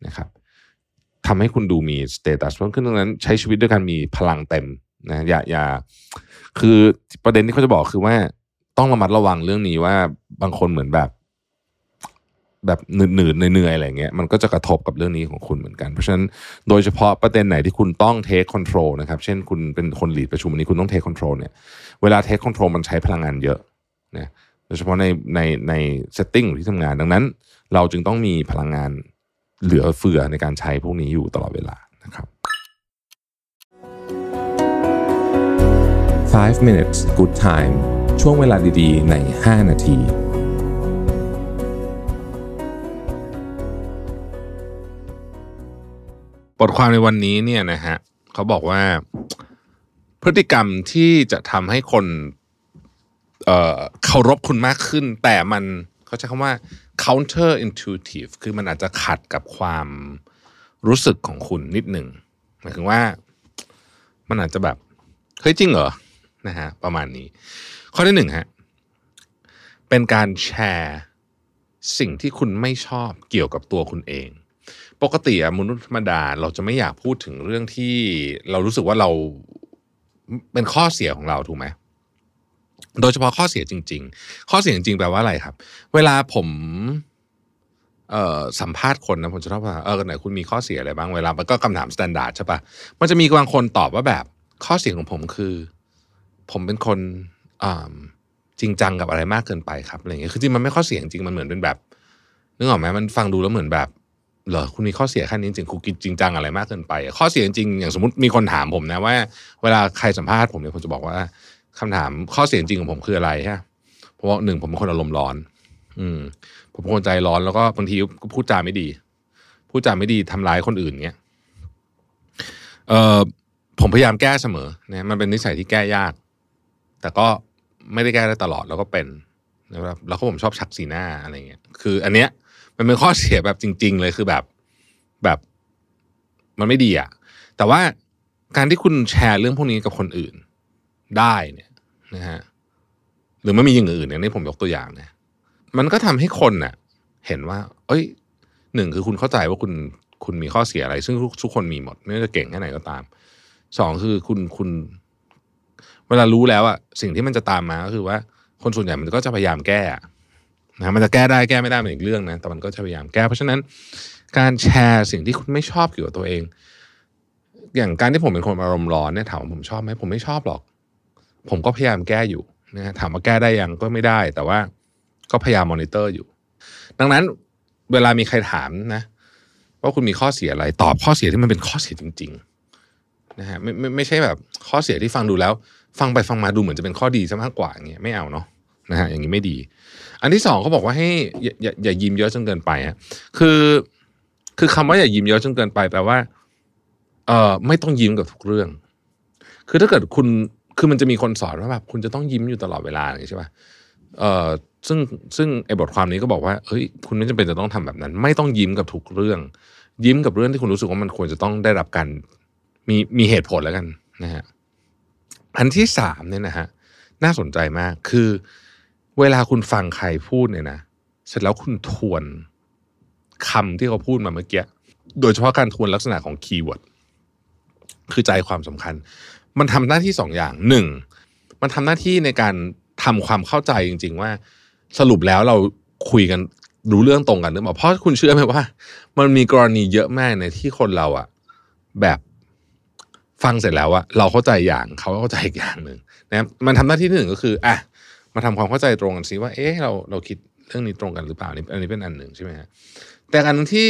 นะครับทำให้คุณดูมี status เพิ่มขึ้นดังนั้น ใช้ชีวิตด้วยการมีพลังเต็มนะอย่าอย่าคือประเด็นที่เขาจะบอกคือว่าต้องระมัดระวังเรื่องนี้ว่าบางคนเหมือนแบบ แบบหนืดๆเหนื่อยๆอะไรเงี้ยมันก็จะกระทบกับเรื่องนี้ของคุณเหมือนกัน เพราะฉะนั้นโดยเฉพาะประเด็นไหนที่คุณต้อง take control นะครับ เช่นคุณเป็นคน lead ประชุมอันนี้คุณต้อง take control เนี่ยเวลา take control มันใช้พลังงานเยอะนะ โดยเฉพาะในในใน setting ที่ทำงานดังนั้น เราจึงต้องมีพลังงานเหลือเฟือในการใช้พวกนี้อยู่ตลอดเวลานะครับ 5 minutes good time ช่วงเวลาดีๆ ใน 5 นาที บทความในวันนี้เนี่ยนะฮะเขาบอกว่า พฤติกรรมที่จะทำให้คน เคารพคุณมากขึ้น แต่มันเขาใช้คำว่า counter intuitive คือมันอาจจะขัดกับความรู้สึกของคุณนิดหนึ่งหมายถึงว่า มันอาจจะแบบเฮ้ยจริงเหรอนะฮะประมาณนี้ ข้อที่หนึ่งฮะเป็นการแชร์สิ่งที่คุณไม่ชอบเกี่ยวกับตัวคุณเอง ปกติมนุษย์ธรรมดาเราจะไม่อยากพูดถึงเรื่องที่เรารู้สึกว่าเราเป็นข้อเสียของเราถูกไหม โดยเฉพาะข้อเสียจริง ๆ ข้อเสียจริงๆแปลว่าอะไรครับ เวลาผมสัมภาษณ์คนนะผมจะชอบว่าเออไหนคุณมีข้อเสียอะไรบ้างเวลามันก็คำถาม standard ใช่ปะมันจะมีบางคนตอบว่าแบบข้อเสียของผมคือ ผมเป็นคนจริงจังกับอะไรมากเกินไปครับอะไรเงี้ยคือจริงมันไม่ข้อเสียจริงมันเหมือนเป็นแบบนึกออกไหมมันฟังดูแล้วเหมือนแบบเหรอคุณมีข้อเสียแค่นี้จริงคุณกินจริงจังอะไรมากเกินไป ข้อเสียจริงอย่างสมมติมีคนถามผมนะว่า เวลาใครสัมภาษณ์ผมเนี่ยผมจะบอกว่า คำถามข้อเสียจริงของผมคืออะไรฮะเพราะว่าหนึ่งผมเป็นคนอารมณ์ร้อน อืม ผมเป็นคนใจร้อนแล้วก็บางทีก็พูดจาไม่ดี พูดจาไม่ดีทำร้ายคนอื่นเงี้ยเออผมพยายามแก้เสมอนะมันเป็นนิสัยที่แก้ยาก แต่ก็ไม่ได้แก้ได้ตลอดแล้วก็เป็นนะครับแล้วก็ผมชอบชักสีหน้าอะไรเงี้ย คือ อันเนี้ย มันเป็นข้อเสียแบบจริง ๆ เลยคือแบบแบบ มันไม่ดีอะแต่ว่าการที่คุณแชร์เรื่องพวกนี้กับคนอื่น ได้เนี่ยนะฮะหรือไม่มีอย่างอื่นเนี่ยนี่ผมยกตัวอย่างนะมันก็ทำให้คนน่ะ เห็นว่า เอ้ยหนึ่งคือคุณเข้าใจว่าคุณคุณมีข้อเสียอะไร ซึ่งทุกทุกคนมีหมด ไม่ว่าจะเก่งแค่ไหนก็ตามสองคือคุณคุณ เวลารู้แล้วอะสิ่งที่มันจะตามมาก็คือว่า คนส่วนใหญ่มันก็จะพยายามแก้นะมันจะแก้ได้แก้ไม่ได้เป็นอีกเรื่องนะแต่มันก็จะพยายามแก้ เพราะฉะนั้นการแชร์สิ่งที่คุณไม่ชอบเกี่ยวกับตัวเอง อย่างการที่ผมเป็นคนอารมณ์ร้อนเนี่ยถามผมชอบไหมผมไม่ชอบหรอก ผมก็พยายามแก้อยู่นะถามว่าแก้ได้ยังก็ไม่ได้ แต่ว่าก็พยายามมอนิเตอร์อยู่ ดังนั้นเวลามีใครถามนะ ว่าคุณมีข้อเสียอะไร ตอบข้อเสียที่มันเป็นข้อเสียจริง ๆนะฮะไม่ไม่ไม่ใช่แบบข้อเสียที่ฟังดูแล้ว ฟังไปฟังมาดูเหมือนจะเป็นข้อดีซะมากกว่าอย่างเงี้ยไม่เอาเนาะนะฮะอย่างนี้ไม่ดี อันที่สองเขาบอกว่าให้อย่าอย่าอย่ายิ้มเยอะจนเกินไปฮะคือคือคำว่าอย่ายิ้มเยอะจนเกินไปแปลว่าเอ่อไม่ต้องยิ้มกับทุกเรื่อง คือถ้าเกิดคุณ คือมันจะมีคนสอนว่าแบบคุณจะต้องยิ้มอยู่ตลอดเวลาอย่างนี้ใช่ป่ะเอ่อซึ่งซึ่งไอ้บทความนี้ก็บอกว่าเฮ้ยคุณไม่จำเป็นจะต้องทำแบบนั้น ไม่ต้องยิ้มกับทุกเรื่อง ยิ้มกับเรื่องที่คุณรู้สึกว่ามันควรจะต้องได้รับการมีมีเหตุผลแล้วกันนะฮะอันที่สามเนี่ยนะฮะน่าสนใจมากคือ เวลาคุณฟังใครพูดเนี่ยนะเสร็จแล้วคุณทวนคำที่เขาพูดมาเมื่อกี้โดยเฉพาะการทวนลักษณะของ keyword คือใจความสำคัญ มันทำหน้าที่สองอย่างหนึ่งมันทำหน้าที่ในการทำความเข้าใจจริง ๆ ว่า สรุปแล้วเราคุยกันรู้เรื่องตรงกันหรือเปล่าเพราะคุณเชื่อไหมว่า มันมีกรณีเยอะมากในที่คนเราอะแบบฟังเสร็จแล้วอะเราเข้าใจอย่างเขาเข้าใจอีกอย่างหนึ่งนะมันทำหน้าที่หนึ่งก็คืออะมาทำความเข้าใจตรงกันซิว่า เอ๊ะเราเราคิดเรื่องนี้ตรงกันหรือเปล่านี่อันนี้เป็นอันหนึ่งใช่ไหมฮะแต่อันที่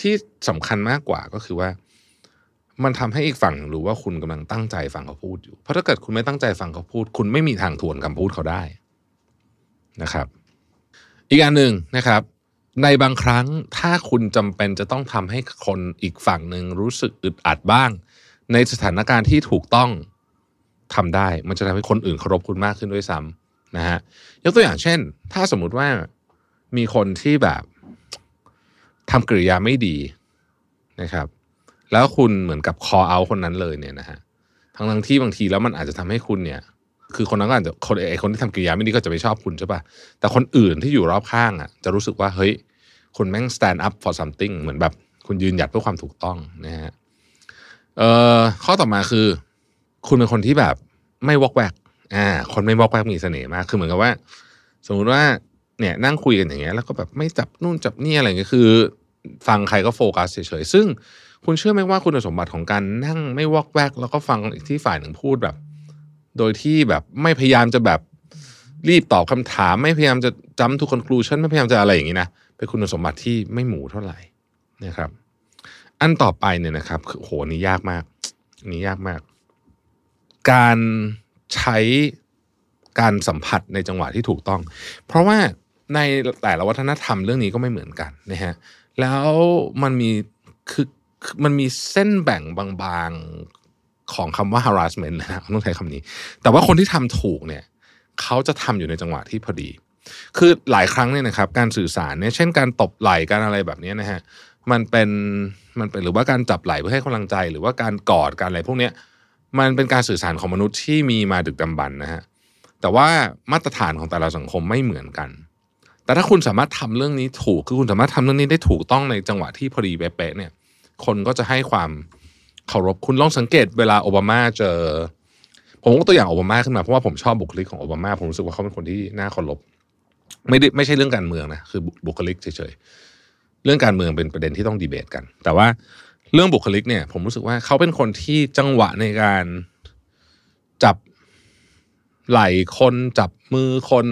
ที่สำคัญมากกว่าก็คือว่า มันทำให้อีกฝั่งรู้ว่าคุณกำลังตั้งใจฟังเขาพูดอยู่ เพราะถ้าเกิดคุณไม่ตั้งใจฟังเขาพูด คุณไม่มีทางทวนคำพูดเขาได้นะครับ อีกอันหนึ่งนะครับ ในบางครั้งถ้าคุณจำเป็นจะต้องทำให้คนอีกฝั่งหนึ่งรู้สึกอึดอัดบ้าง ในสถานการณ์ที่ถูกต้องทำได้ มันจะทำให้คนอื่นเคารพคุณมากขึ้นด้วยซ้ำนะฮะยกตัวอย่างเช่น ถ้าสมมุติว่ามีคนที่แบบทำกริยาไม่ดีนะครับ แล้วคุณเหมือนกับ call out คนนั้นเลยเนี่ยนะฮะทั้งทั้งที่บางทีแล้วมันอาจจะทำให้คุณเนี่ย คือคนนั้นก็อาจจะคนไอ้คนที่ทำกริยาไม่ดีก็จะไม่ชอบคุณใช่ปะแต่คนอื่นที่อยู่รอบข้างอะ จะรู้สึกว่าเฮ้ยคุณแม่ง stand up for something เหมือนแบบ คุณยืนหยัดเพื่อความถูกต้องนะฮะเอ่อข้อต่อมาคือ คุณเป็นคนที่แบบไม่วอกแวกอ่า คนไม่วอกแวกมีเสน่ห์มาก คือเหมือนกับว่า สมมุติว่าเนี่ยนั่งคุยกันอย่างเงี้ยแล้วก็แบบไม่จับนู่นจับนี่อะไรเงี้ยคือ ฟังใครก็โฟกัสเฉยๆซึ่ง คุณเชื่อไหมว่าคุณสมบัติของการนั่งไม่วอกแวก แล้วก็ฟังอีกที่ฝ่ายหนึ่งพูดแบบ โดยที่แบบไม่พยายามจะแบบรีบตอบคำถาม ไม่พยายามจะจำทุกคอนคลูชันไม่พยายามจะอะไรอย่างนี้นะเป็นคุณสมบัติที่ไม่หมูเท่าไหร่นะครับ อันต่อไปเนี่ยนะครับโหนี่ยากมากนี่ยากมาก การใช้การสัมผัสในจังหวะที่ถูกต้อง เพราะว่าในแต่ละวัฒนธรรมเรื่องนี้ก็ไม่เหมือนกันนะฮะแล้วมันมีคือ มันมีเส้นแบ่งบางๆของคำว่า harassment นะต้องใช้คำนี้ แต่ว่าคนที่ทำถูกเนี่ยเขาจะทำอยู่ในจังหวะที่พอดี คือหลายครั้งเนี่ยนะครับ การสื่อสารเนี่ยเช่นการตบไหล่การอะไรแบบนี้นะฮะมันเป็นมันเป็นหรือว่าการจับไหล่เพื่อให้กำลังใจ หรือว่าการกอดการอะไรพวกเนี้ยมันเป็นการสื่อสารของมนุษย์ที่มีมาดึกดำบรรนะฮะแต่ว่ามาตรฐานของแต่ละสังคมไม่เหมือนกัน แต่ถ้าคุณสามารถทำเรื่องนี้ถูกคือคุณสามารถทำเรื่องนี้ได้ถูกต้องในจังหวะที่พอดีเป๊ะเนี่ย คนก็จะให้ความเคารพคุณลองสังเกตเวลาโอบามาเจอ ผมก็ตัวอย่างโอบามาขึ้นมาเพราะว่าผมชอบบุคลิกของโอบามาผมรู้สึกว่าเขาเป็นคนที่น่าเคารพไม่ได้ไม่ใช่เรื่องการเมืองนะคือบุคลิกเฉยๆเรื่องการเมืองเป็นประเด็นที่ต้องดีเบตกัน แต่ว่าเรื่องบุคลิกเนี่ย ผมรู้สึกว่าเขาเป็นคนที่จังหวะในการจับไหล่คนจับมือคน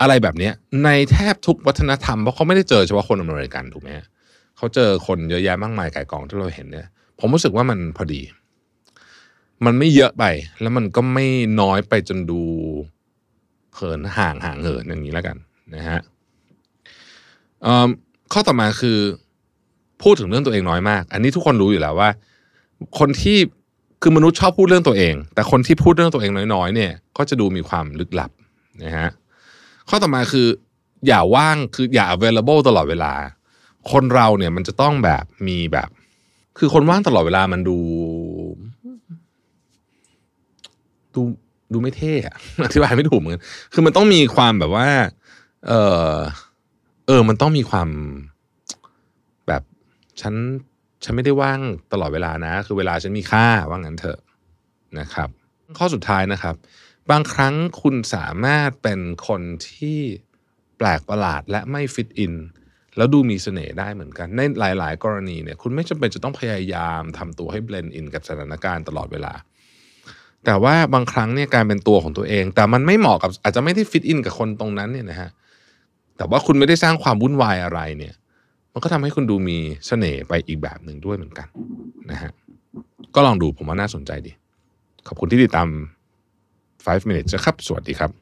อะไรแบบเนี้ยในแทบทุกวัฒนธรรมเพราะเขาไม่ได้เจอเฉพาะคนอเมริกันถูกไหม เขาเจอคนเยอะแยะมากมายไก่กองที่เราเห็นเนี่ย ผมรู้สึกว่ามันพอดี มันไม่เยอะไป แล้วมันก็ไม่น้อยไปจนดูเขินห่างห่างเหินอย่างนี้แล้วกันนะฮะข้อต่อมาคือ พูดถึงเรื่องตัวเองน้อยมาก อันนี้ทุกคนรู้อยู่แล้วว่า คนที่คือมนุษย์ชอบพูดเรื่องตัวเอง แต่คนที่พูดเรื่องตัวเองน้อยๆ เนี่ย ก็จะดูมีความลึกลับนะฮะข้อต่อมาคือ อย่าว่างคืออย่า available ตลอดเวลา คนเราเนี่ยมันจะต้องแบบมีแบบ คือคนว่างตลอดเวลามันดู ดูดูไม่เท่อะอธิบายไม่ถูกเหมือนกันคือมันต้องมีความแบบว่า เออเออ มันต้องมีความแบบฉันฉันไม่ได้ว่างตลอดเวลานะ คือเวลาฉันมีค่าว่างั้นเถอะนะครับ ข้อสุดท้ายนะครับ บางครั้งคุณสามารถเป็นคนที่แปลกประหลาดและไม่ fit in แล้วดูมีเสน่ห์ได้เหมือนกัน ในหลาย ๆ กรณีเนี่ยคุณไม่จำเป็นจะต้องพยายามทำตัวให้ blend in กับสถานการณ์ตลอดเวลา แต่ว่าบางครั้งเนี่ยการเป็นตัวของตัวเอง แต่มันไม่เหมาะกับอาจจะไม่ได้ fit in กับคนตรงนั้นเนี่ยนะฮะแต่ว่าคุณไม่ได้สร้างความวุ่นวายอะไรเนี่ยมันก็ทำให้คุณดูมีเสน่ห์ไปอีกแบบหนึ่งด้วยเหมือนกันนะฮะก็ลองดูผมว่าน่าสนใจดี ขอบคุณที่ติดตาม 5 minutes นะครับ สวัสดีครับ